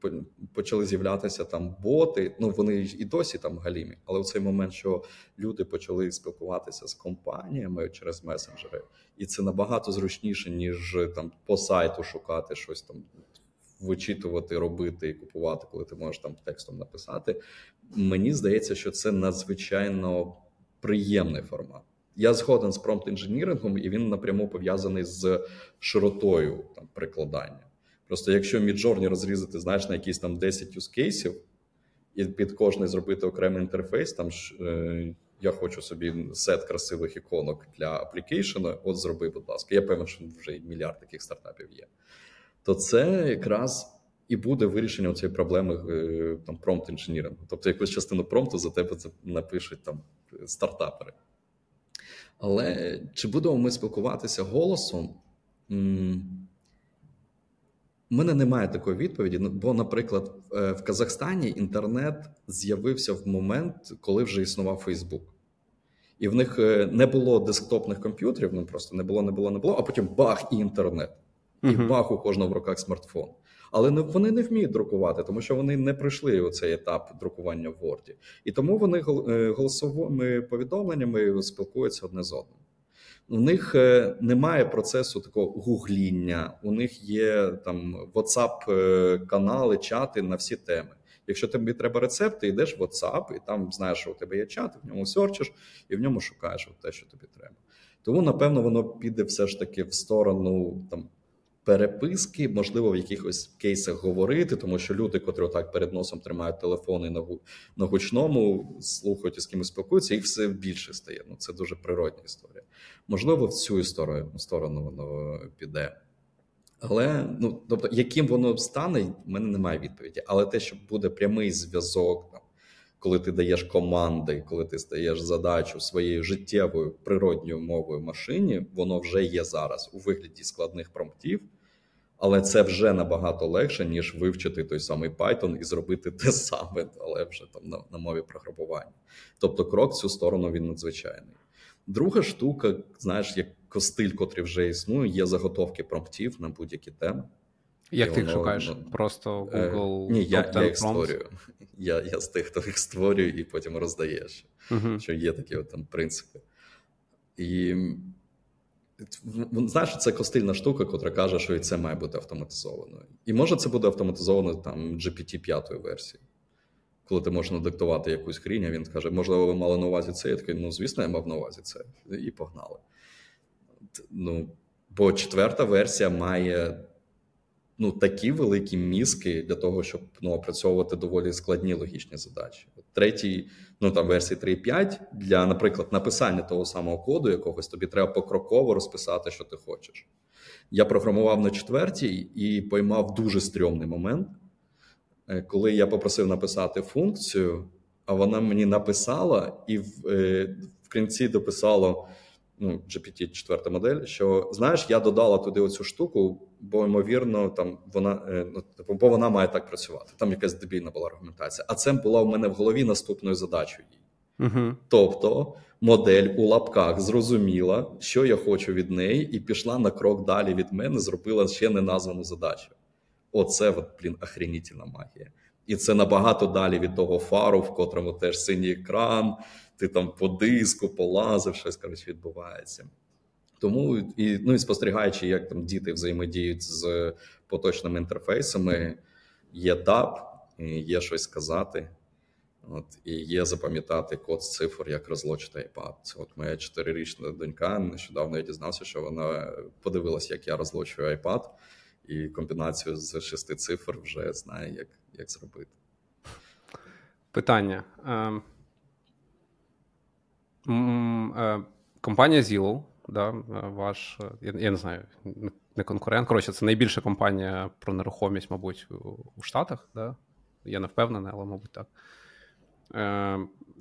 почали з'являтися там боти. Ну вони і досі там галімі. Але в цей момент, що люди почали спілкуватися з компаніями через месенджери, і це набагато зручніше, ніж там по сайту шукати щось там, вичитувати, робити і купувати, коли ти можеш там текстом написати. Мені здається, що це надзвичайно приємний формат. Я згоден з промпт інженірингом, і він напряму пов'язаний з широтою там прикладання. Просто якщо Midjourney розрізати, знаєш, на якісь там 10 use і під кожний зробити окремий інтерфейс, там е, я хочу собі сет красивих іконок для аплікейшена, от зроби, будь ласка. Я певен, що вже мільярд таких стартапів є. То це якраз і буде вирішення цієї проблеми е, там промпт інженірингу. Тобто, якусь частину промпту за тебе це напишуть там стартапери. Але чи будемо ми спілкуватися голосом? У мене немає такої відповіді. Ну, бо, наприклад, е, в Казахстані інтернет з'явився в момент, коли вже існував Фейсбук. І в них е, не було десктопних комп'ютерів, ну просто не було, не було, не було, а потім бах і інтернет. І uh-huh. бах у кожного в руках смартфон. Але не, вони не вміють друкувати, тому що вони не пройшли у цей етап друкування в Word. І тому вони е, голосовими повідомленнями спілкуються одне з одним. У них е, немає процесу такого гугління, у них є там whatsapp е, канали, чати на всі теми. Якщо тобі треба рецепти, йдеш в WhatsApp, і там знаєш, що у тебе є чат, в ньому серчиш і в ньому шукаєш те, що тобі треба. Тому, напевно, воно піде все ж таки в сторону там переписки, можливо, в якихось кейсах говорити, тому що люди, котрі отак перед носом тримають телефони на на гучному, слухають і з кимось спілкуються, їх все більше стає. Ну це дуже природня історія. Можливо, в цю історію сторону воно піде. Але ну тобто, яким воно стане, в мене немає відповіді. Але те, що буде прямий зв'язок, там, коли ти даєш команди, коли ти стаєш задачу своєю життєвою природньою мовою машині, воно вже є зараз у вигляді складних промптів. Але це вже набагато легше, ніж вивчити той самий Python і зробити те саме, але вже там на, на мові програмування. Тобто, крок в цю сторону він надзвичайний. Друга штука, знаєш, як костиль, котрий вже існує, є заготовки промптів на будь-які теми. Як ти їх шукаєш? Ну, Просто е, Google. Е, ні, я я їх створюю. [laughs] Я я з тих, хто їх створює і потім роздає, що, uh-huh. що є такі от там принципи. І Знаєш, це костильна штука, котра каже, що і це має бути автоматизовано. І може це буде автоматизовано там GPT 5 версії. Коли ти можеш надиктувати якусь хрінь, а він каже, можливо, ви мали на увазі це. Я такий, ну, звісно, я мав на увазі це. І погнали. Ну, Бо четверта версія має ну, такі великі мізки для того, щоб ну, опрацьовувати доволі складні логічні задачі. Третій, ну там версії 3.5 для, наприклад, написання того самого коду, якогось тобі треба покроково розписати, що ти хочеш. Я програмував на четвертій і поймав дуже стрьомний момент, коли я попросив написати функцію, а вона мені написала і в, е, в кінці дописало ну, GPT 4 модель, що знаєш, я додала туди оцю штуку, бо ймовірно, там вона е, ну, типу, бо вона має так працювати. Там якась дебільна була аргументація. А це була в мене в голові наступною задачею. Угу. Тобто модель у лапках зрозуміла, що я хочу від неї, і пішла на крок далі від мене, зробила ще не названу задачу. Оце, от, блін, охренітельна магія. І це набагато далі від того фару, в котрому теж синій екран, ти там по диску полазив, щось коротше, відбувається. Тому і ну і спостерігаючи, як там діти взаємодіють з поточними інтерфейсами, є DAP, є щось сказати, от, і є запам'ятати код з цифр, як розлочити iPad. Це от моя чотирирічна донька. Нещодавно я дізнався, що вона подивилася, як я розлочую iPad, і комбінацію з шести цифр вже знає, як, як зробити. Питання. Ем, Е, компанія Zillow, да, е, ваш, е, я, я не знаю, не конкурент. Коротше, це найбільша компанія про нерухомість, мабуть, у Штатах. Да? Я не впевнений, але, мабуть, так.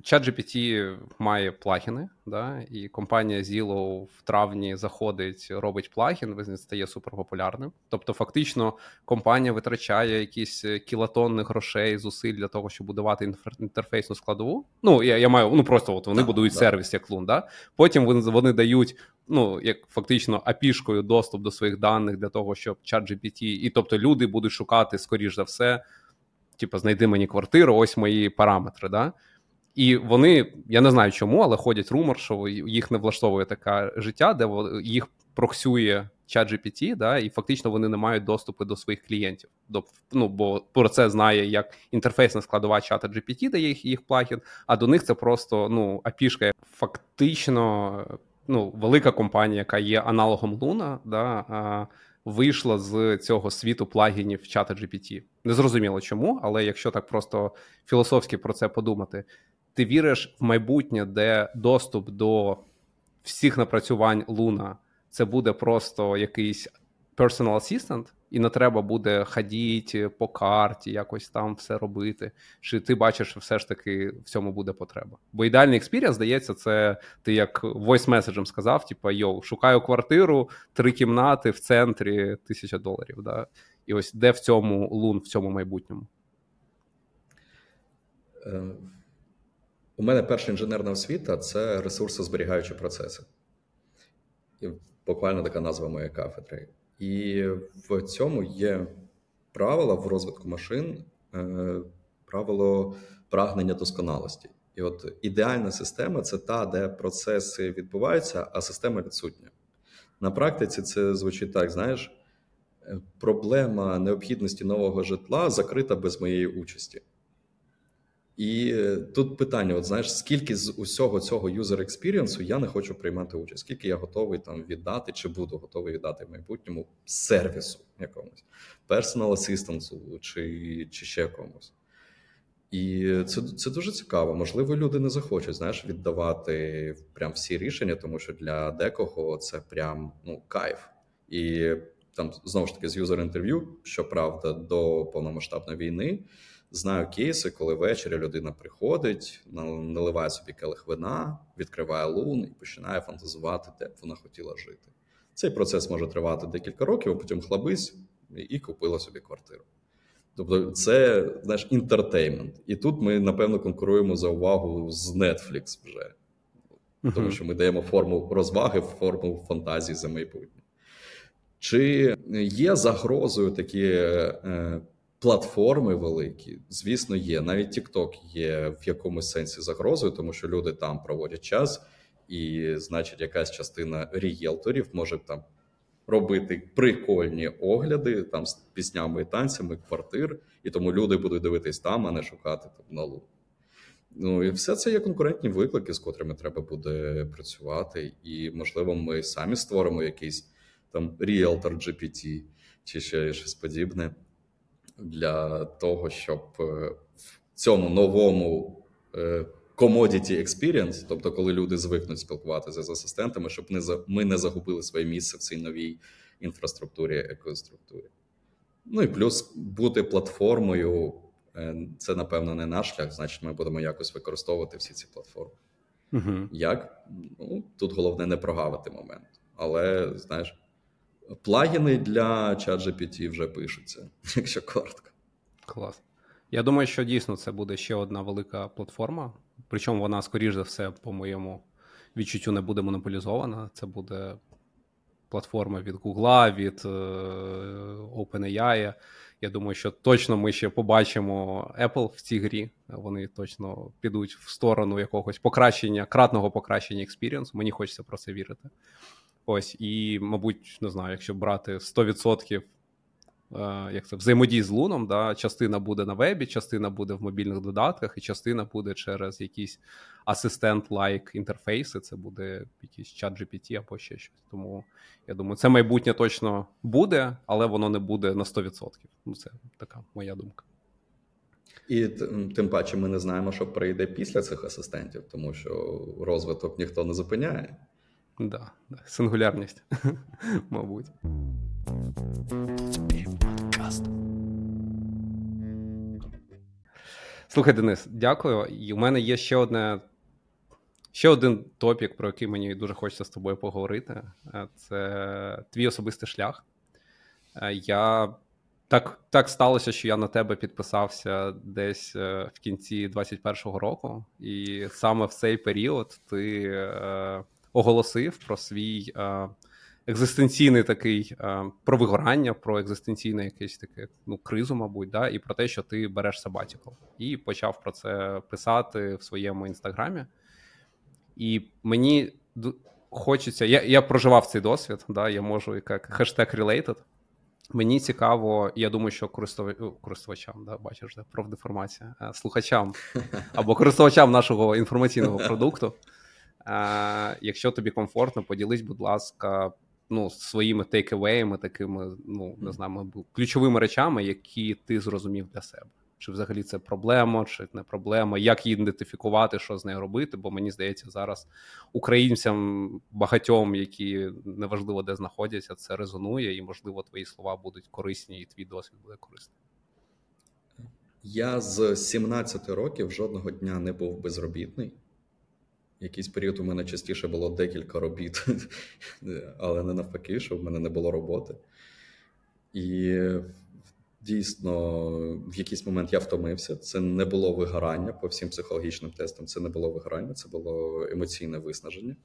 ChatGPT має плагіни, да, і компанія Zillow в травні заходить, робить плагін, він стає суперпопулярним. Тобто, фактично, компанія витрачає якісь кілотонни грошей, зусиль для того, щоб будувати інтерфейсну складову. Ну, я я маю ну просто от вони да, будують да. сервіс як лун. Да? Потім вони, вони дають. Ну, як фактично апішкою доступ до своїх даних для того, щоб ChatGPT, і тобто люди будуть шукати, скоріш за все, типу, знайди мені квартиру, ось мої параметри. Да? І вони, я не знаю чому, але ходять румор, що їх не влаштовує таке життя, де їх проксює чат GPT, да, і фактично вони не мають доступу до своїх клієнтів. До, ну, Бо про це знає як інтерфейсна складова чата GPT, дає їх їх плагін, а до них це просто ну, апішка. Фактично, ну, велика компанія, яка є аналогом Luna, да, вийшла з цього світу плагінів чата GPT. Незрозуміло чому, але якщо так просто філософськи про це подумати, ти віриш в майбутнє, де доступ до всіх напрацювань Луна це буде просто якийсь personal assistant, і не треба буде ходити по карті, якось там все робити. Чи ти бачиш, що все ж таки в цьому буде потреба? Бо ідеальний experience, здається, це ти як voice меседжем сказав: типу, yo, шукаю квартиру, три кімнати в центрі тисяча доларів. Да? І ось де в цьому лун в цьому майбутньому? Е, у мене перша інженерна освіта це ресурсозберігаючі процеси. І Буквально така назва моєї кафедри. І в цьому є правила в розвитку машин, е, правило прагнення досконалості. І от ідеальна система це та, де процеси відбуваються, а система відсутня. На практиці це звучить так: знаєш, е, проблема необхідності нового житла закрита без моєї участі. І е, тут питання: от знаєш, скільки з усього цього user experience я не хочу приймати участь, скільки я готовий там віддати, чи буду готовий віддати в майбутньому сервісу якомусь, personal assistance чи чи ще комусь. І це це дуже цікаво. Можливо, люди не захочуть знаєш, віддавати прям всі рішення, тому що для декого це прям ну, кайф. І там знову ж таки з юзер інтерв'ю, щоправда, до повномасштабної війни. Знаю кейси, коли ввечері людина приходить, наливає собі келих вина, відкриває лун і починає фантазувати, де б вона хотіла жити. Цей процес може тривати декілька років, а потім хлабись і купила собі квартиру. Тобто, це знаєш, інтертеймент. І тут ми, напевно, конкуруємо за увагу з Netflix вже, тому що ми даємо форму розваги, форму фантазії за майбутнє. Чи є загрозою такі е, Платформи великі, звісно, є. Навіть TikTok є в якомусь сенсі загрозою, тому що люди там проводять час І, значить, якась частина рієлторів може там робити прикольні огляди там з піснями і танцями квартир, і тому люди будуть дивитись там, а не шукати там налу. Ну і все це є конкурентні виклики, з котрими треба буде працювати. І, можливо, ми самі створимо якийсь там Realtor GPT чи ще щось подібне для того, щоб е, в цьому новому е, commodity experience, тобто, коли люди звикнуть спілкуватися з асистентами, щоб не ми не загубили своє місце в цій новій інфраструктурі, екоструктурі. Ну і плюс бути платформою. Е, це, напевно, не наш шлях, значить, ми будемо якось використовувати всі ці платформи. Угу. Як? Ну, Тут головне не прогавити момент. Але, знаєш, плагіни для ChatGPT вже пишуться, [laughs] якщо коротко. Клас. Я думаю, що дійсно це буде ще одна велика платформа. Причому вона, скоріш за все, по моєму відчуттю, не буде монополізована. Це буде платформа від Google, від е, OpenAI. Я думаю, що точно ми ще побачимо Apple в цій грі. Вони точно підуть в сторону якогось покращення, кратного покращення експірієнсу. Мені хочеться про це вірити. Ось, і, мабуть, не знаю, якщо брати 100% Е, як це взаємодії з луном. Да? Частина буде на вебі, частина буде в мобільних додатках, і частина буде через якісь асистент-лайк інтерфейси. Це буде якийсь чат GPT або ще щось. Тому я думаю, це майбутнє точно буде, але воно не буде на 100%. Ну, це така моя думка. І тим паче ми не знаємо, що прийде після цих асистентів, тому що розвиток ніхто не зупиняє. Да, да. сингулярність, [laughs] мабуть. Слухай, Денис, дякую. І у мене є ще одне. Ще один топік, про який мені дуже хочеться з тобою поговорити. Е, це твій особистий шлях. Е, я так так сталося, що я на тебе підписався десь е, в кінці 21-го року, і саме в цей період ти оголосив про свій е, екзистенційний такий е, про вигорання, про екзистенційне якесь таке ну, кризу, мабуть, да, і про те, що ти береш сабатікл. І почав про це писати в своєму інстаграмі. І мені хочеться, я я проживав цей досвід, да, я можу як хештег related. Мені цікаво, я думаю, що користувач, користувачам, да, бачиш, да, профдеформація, е, слухачам або користувачам нашого інформаційного продукту. Е, Якщо тобі комфортно, поділись, будь ласка, ну, своїми тейкевеями, такими, ну не знаю, ключовими речами, які ти зрозумів для себе. Чи взагалі це проблема, чи не проблема, як її ідентифікувати, що з нею робити? Бо мені здається, зараз українцям багатьом, які неважливо де знаходяться, це резонує, і можливо твої слова будуть корисні, і твій досвід буде корисний. Я з 17 років жодного дня не був безробітний якийсь період у мене частіше було декілька робіт, [laughs] але не навпаки, що в мене не було роботи. І дійсно, в якийсь момент я втомився. Це не було вигорання по всім психологічним тестам. Це не було вигорання, це було емоційне виснаження.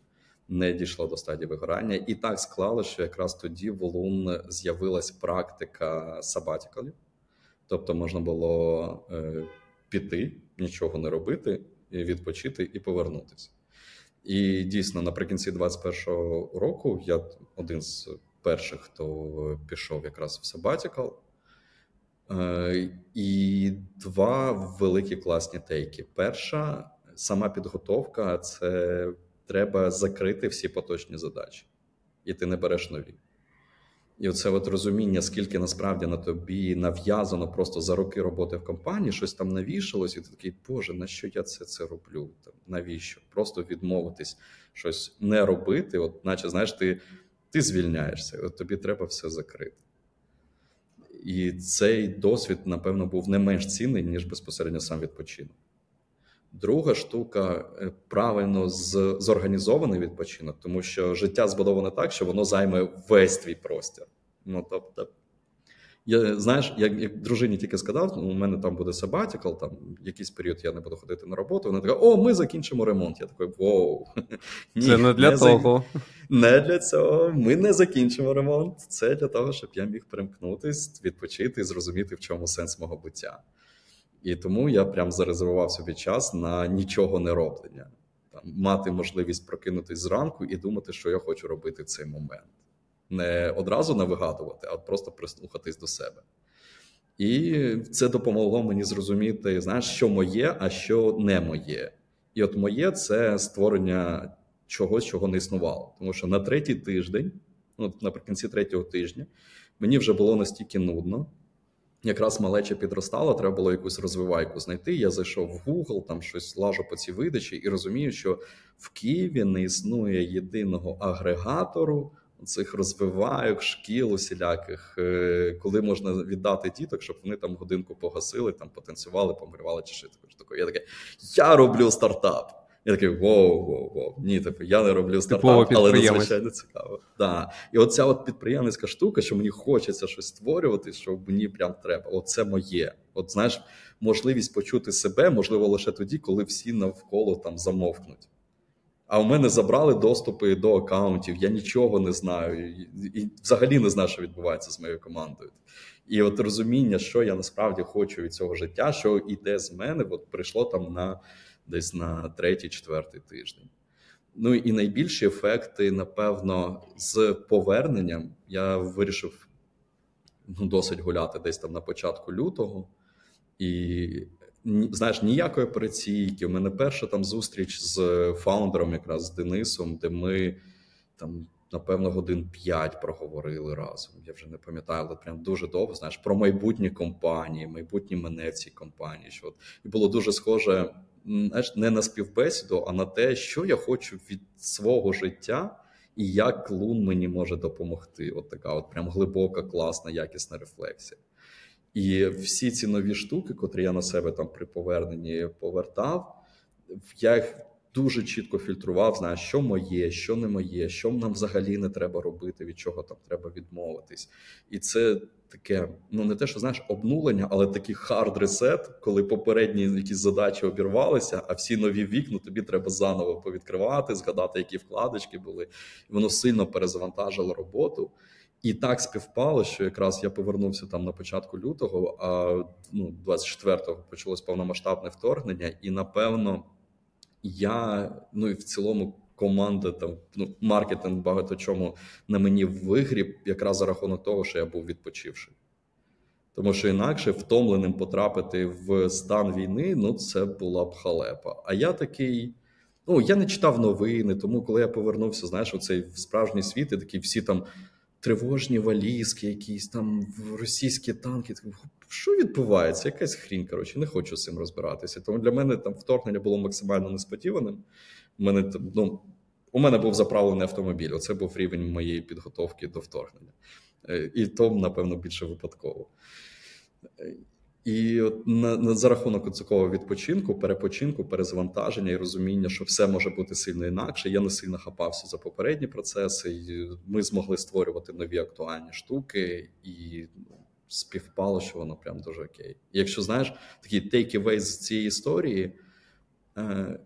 Не дійшло до стадії вигорання, і так склало, що якраз тоді в Лун з'явилась практика сабатікалів. Тобто можна було е, піти, нічого не робити, відпочити і повернутися. І дійсно, наприкінці 21-го року я один з перших, хто пішов якраз в Sabbatical. Е, і два великі класні тейки. Перша сама підготовка це треба закрити всі поточні задачі, і ти не береш нові. І оце от розуміння, скільки насправді на тобі нав'язано просто за роки роботи в компанії, щось там навішалось, і ти такий, Боже, на що я це це роблю? Там, Навіщо? Просто відмовитись, щось не робити, от наче знаєш, ти ти звільняєшся, от тобі треба все закрити. І цей досвід, напевно, був не менш цінний, ніж безпосередньо сам відпочинок. Друга штука е, правильно з, зорганізований відпочинок, тому що життя збудоване так, що воно займе весь твій простір. Ну тобто, я знаєш, як як дружині тільки сказав, ну, у мене там буде сабатікл, там якийсь період я не буду ходити на роботу. Вона така: О, ми закінчимо ремонт. Я такий, воу. [laughs] Ні, Це не для не того. За... Не для цього. Ми не закінчимо ремонт. Це для того, щоб я міг примкнутись, відпочити і зрозуміти, в чому сенс мого буття. І тому я прям зарезервував собі час на нічого не роблення. там мати можливість прокинутись зранку і думати, що я хочу робити в цей момент. Не одразу не вигадувати, а просто прислухатись до себе. І це допомогло мені зрозуміти, знаєш, що моє, а що не моє. І от моє це створення чогось, чого не існувало. Тому що на третій тиждень, ну наприкінці третього тижня, мені вже було настільки нудно. Якраз малеча підростала, треба було якусь розвивайку знайти. Я зайшов в Google, там щось лажу по цій видачі, і розумію, що в Києві не існує єдиного агрегатору цих розвивайок, шкіл усіляких, е, коли можна віддати діток, щоб вони там годинку погасили, там потанцювали, помалювали чи щось таке. Я такий, я роблю стартап. Я такий воу, воу, воу. Ні, типу, я не роблю стартап, але надзвичайно цікаво. Да. І оця от підприємницька штука, що мені хочеться щось створювати, що мені прям треба. Оце моє. От знаєш, можливість почути себе можливо лише тоді, коли всі навколо там замовкнуть. А у мене забрали доступи до аккаунтів, я нічого не знаю, і взагалі не знаю, що відбувається з моєю командою. І от розуміння, що я насправді хочу від цього життя, що йде з мене, от прийшло там на десь на третій-четвертий тиждень. Ну і найбільші ефекти, напевно, з поверненням я вирішив ну, досить гуляти десь там на початку лютого. І знаєш, ніякої операційки. У мене перша там зустріч з фаундером, якраз з Денисом, де ми там. Напевно, годин 5 проговорили разом. Я вже не пам'ятаю, але прям дуже довго знаєш про майбутні компанії, майбутні мене в цій компанії. Що от і було дуже схоже знаєш, не на співбесіду, а на те, що я хочу від свого життя і як Лун мені може допомогти. От така, от прям глибока, класна, якісна рефлексія. І всі ці нові штуки, котрі я на себе там при поверненні повертав, я їх дуже чітко фільтрував, знаю, що моє, що не моє, що нам взагалі не треба робити, від чого там треба відмовитись. І це таке, ну не те, що знаєш, обнулення, але такий hard reset, коли попередні якісь задачі обірвалися, а всі нові вікна тобі треба заново повідкривати, згадати, які вкладочки були. І воно сильно перезавантажило роботу. І так співпало, що якраз я повернувся там на початку лютого, а ну 24-го почалось повномасштабне вторгнення, і напевно я ну і в цілому команда там ну маркетинг багато чому на мені вигріб, якраз за рахунок того, що я був відпочивши. Тому що інакше втомленим потрапити в стан війни, ну це була б халепа. А я такий. Ну, я не читав новини, тому коли я повернувся, знаєш, у цей справжній світ, і такі всі там тривожні валізки, якісь там російські танки. Що відбувається? Якась хрінь, коротше, не хочу з цим розбиратися. Тому для мене там вторгнення було максимально несподіваним. У мене ну, у мене був заправлений автомобіль. Оце був рівень моєї підготовки до вторгнення. Е, і то, напевно, більше випадково. І от на, на за рахунок такого відпочинку, перепочинку, перезвантаження і розуміння, що все може бути сильно інакше. Я не сильно хапався за попередні процеси. і Ми змогли створювати нові актуальні штуки, і співпало, що воно прям дуже окей. І якщо знаєш такий take-away з цієї історії, е,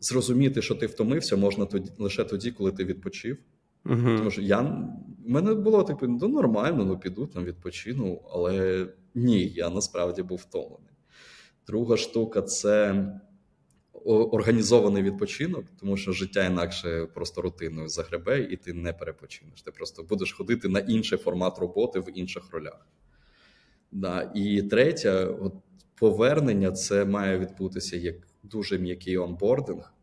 зрозуміти, що ти втомився, можна тоді лише тоді, коли ти відпочив. Угу. Тому що я в мене було типу, ну нормально, ну піду там відпочину, але ні, я насправді був втомлений. Друга штука це організований відпочинок, тому що життя інакше просто рутиною загребе, і ти не перепочинеш. Ти просто будеш ходити на інший формат роботи в інших ролях. Да. І третє, от повернення це має відбутися як дуже м'який онбординг,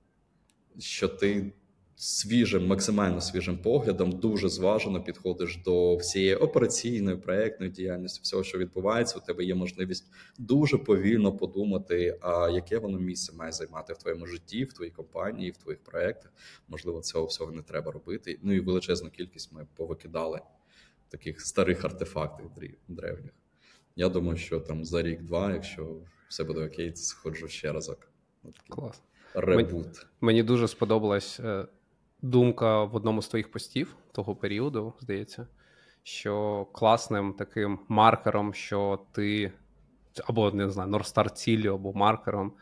що ти свіжим, максимально свіжим поглядом, дуже зважено підходиш до всієї операційної проектної діяльності, всього, що відбувається, у тебе є можливість дуже повільно подумати, а яке воно місце має займати в твоєму житті, в твоїй компанії, в твоїх проектах. Можливо, цього всього не треба робити. Ну і величезну кількість ми повикидали таких старих артефактів древніх. Я думаю, що там за рік-два, якщо все буде окей, сходжу ще разок. Клас. Ребут. Мені, мені дуже сподобалась е, думка в одному з твоїх постів того періоду, здається, що класним таким маркером, що ти або не знаю, Норстар ціллю, або маркером,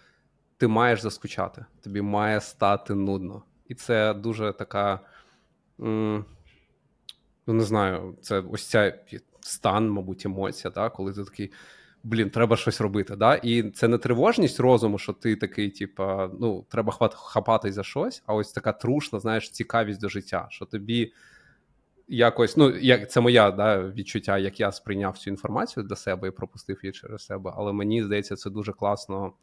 ти маєш заскучати, тобі має стати нудно. І це дуже така. Ну, не знаю, це ось ця стан, мабуть, емоція, так? коли ти такий блін, треба щось робити. Да? І це не тривожність розуму, що ти такий, типа, ну, треба хапатись за щось, а ось така трушна, знаєш, цікавість до життя, що тобі. Якось, ну, як це моя да, відчуття, як я сприйняв цю інформацію для себе і пропустив її через себе. Але мені здається, це дуже класно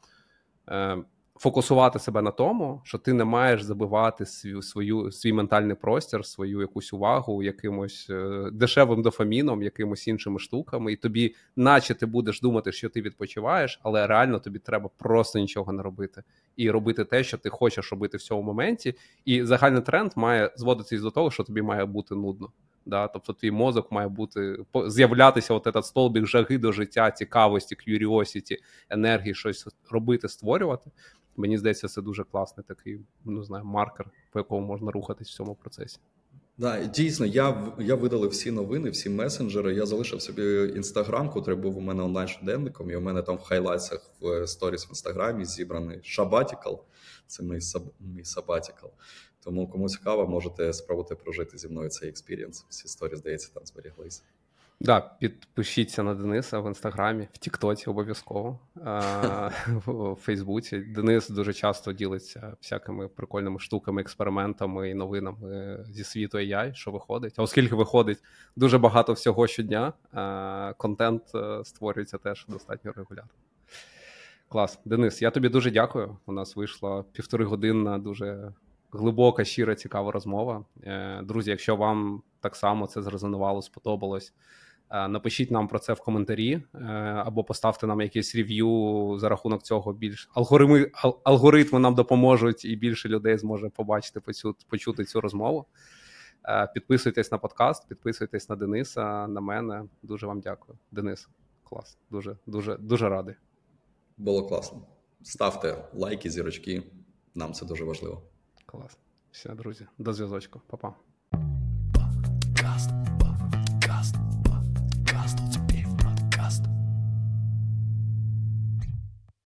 е, фокусувати себе на тому, що ти не маєш забивати свою, свою свій ментальний простір, свою якусь увагу якимось е, дешевим дофаміном, якимось іншими штуками, і тобі, наче ти будеш думати, що ти відпочиваєш, але реально тобі треба просто нічого не робити і робити те, що ти хочеш робити в цьому моменті. І загальний тренд має зводитись до того, що тобі має бути нудно. Да? Тобто твій мозок має бути з'являтися от этот столбик жаги до життя, цікавості, curiosity, енергії, щось робити, створювати. Мені здається, це дуже класний такий, ну знаю, маркер, по якому можна рухатись в цьому процесі. Да, дійсно, я я видалив всі новини, всі месенджери. Я залишив собі інстаграм, котрий був у мене онлайн щоденником, і у мене там в хайлайтсах в сторіс в інстаграмі зібраний сабатікал. Це мій саб, мій сабатікал. Тому кому цікаво, можете спробувати прожити зі мною цей experience. Всі сторі, здається, там зберіглися. Да, підпишіться на Дениса в інстаграмі, в Тіктоці обов'язково [laughs] в Фейсбуці. Денис дуже часто ділиться всякими прикольними штуками, експериментами і новинами зі світу AI, що виходить. А оскільки виходить дуже багато всього щодня, контент е, створюється теж достатньо регулярно. Клас, Денис, я тобі дуже дякую. У нас вийшла півтори годинна дуже глибока, щира, цікава розмова. Е, друзі, якщо вам так само це зрезонувало, сподобалось. Е, напишіть нам про це в коментарі е, або поставте нам якийсь рев'ю за рахунок цього. Більш алгоритми алгоритми нам допоможуть, і більше людей зможе побачити почути цю розмову. Підписуйтесь на подкаст, підписуйтесь на Дениса, на мене. Дуже вам дякую. Денис, клас, дуже, дуже, дуже радий. Було класно. Ставте лайки, зірочки. Нам це дуже важливо. Клас. Все, друзі, до зв'язочку. Па-па. Подкаст.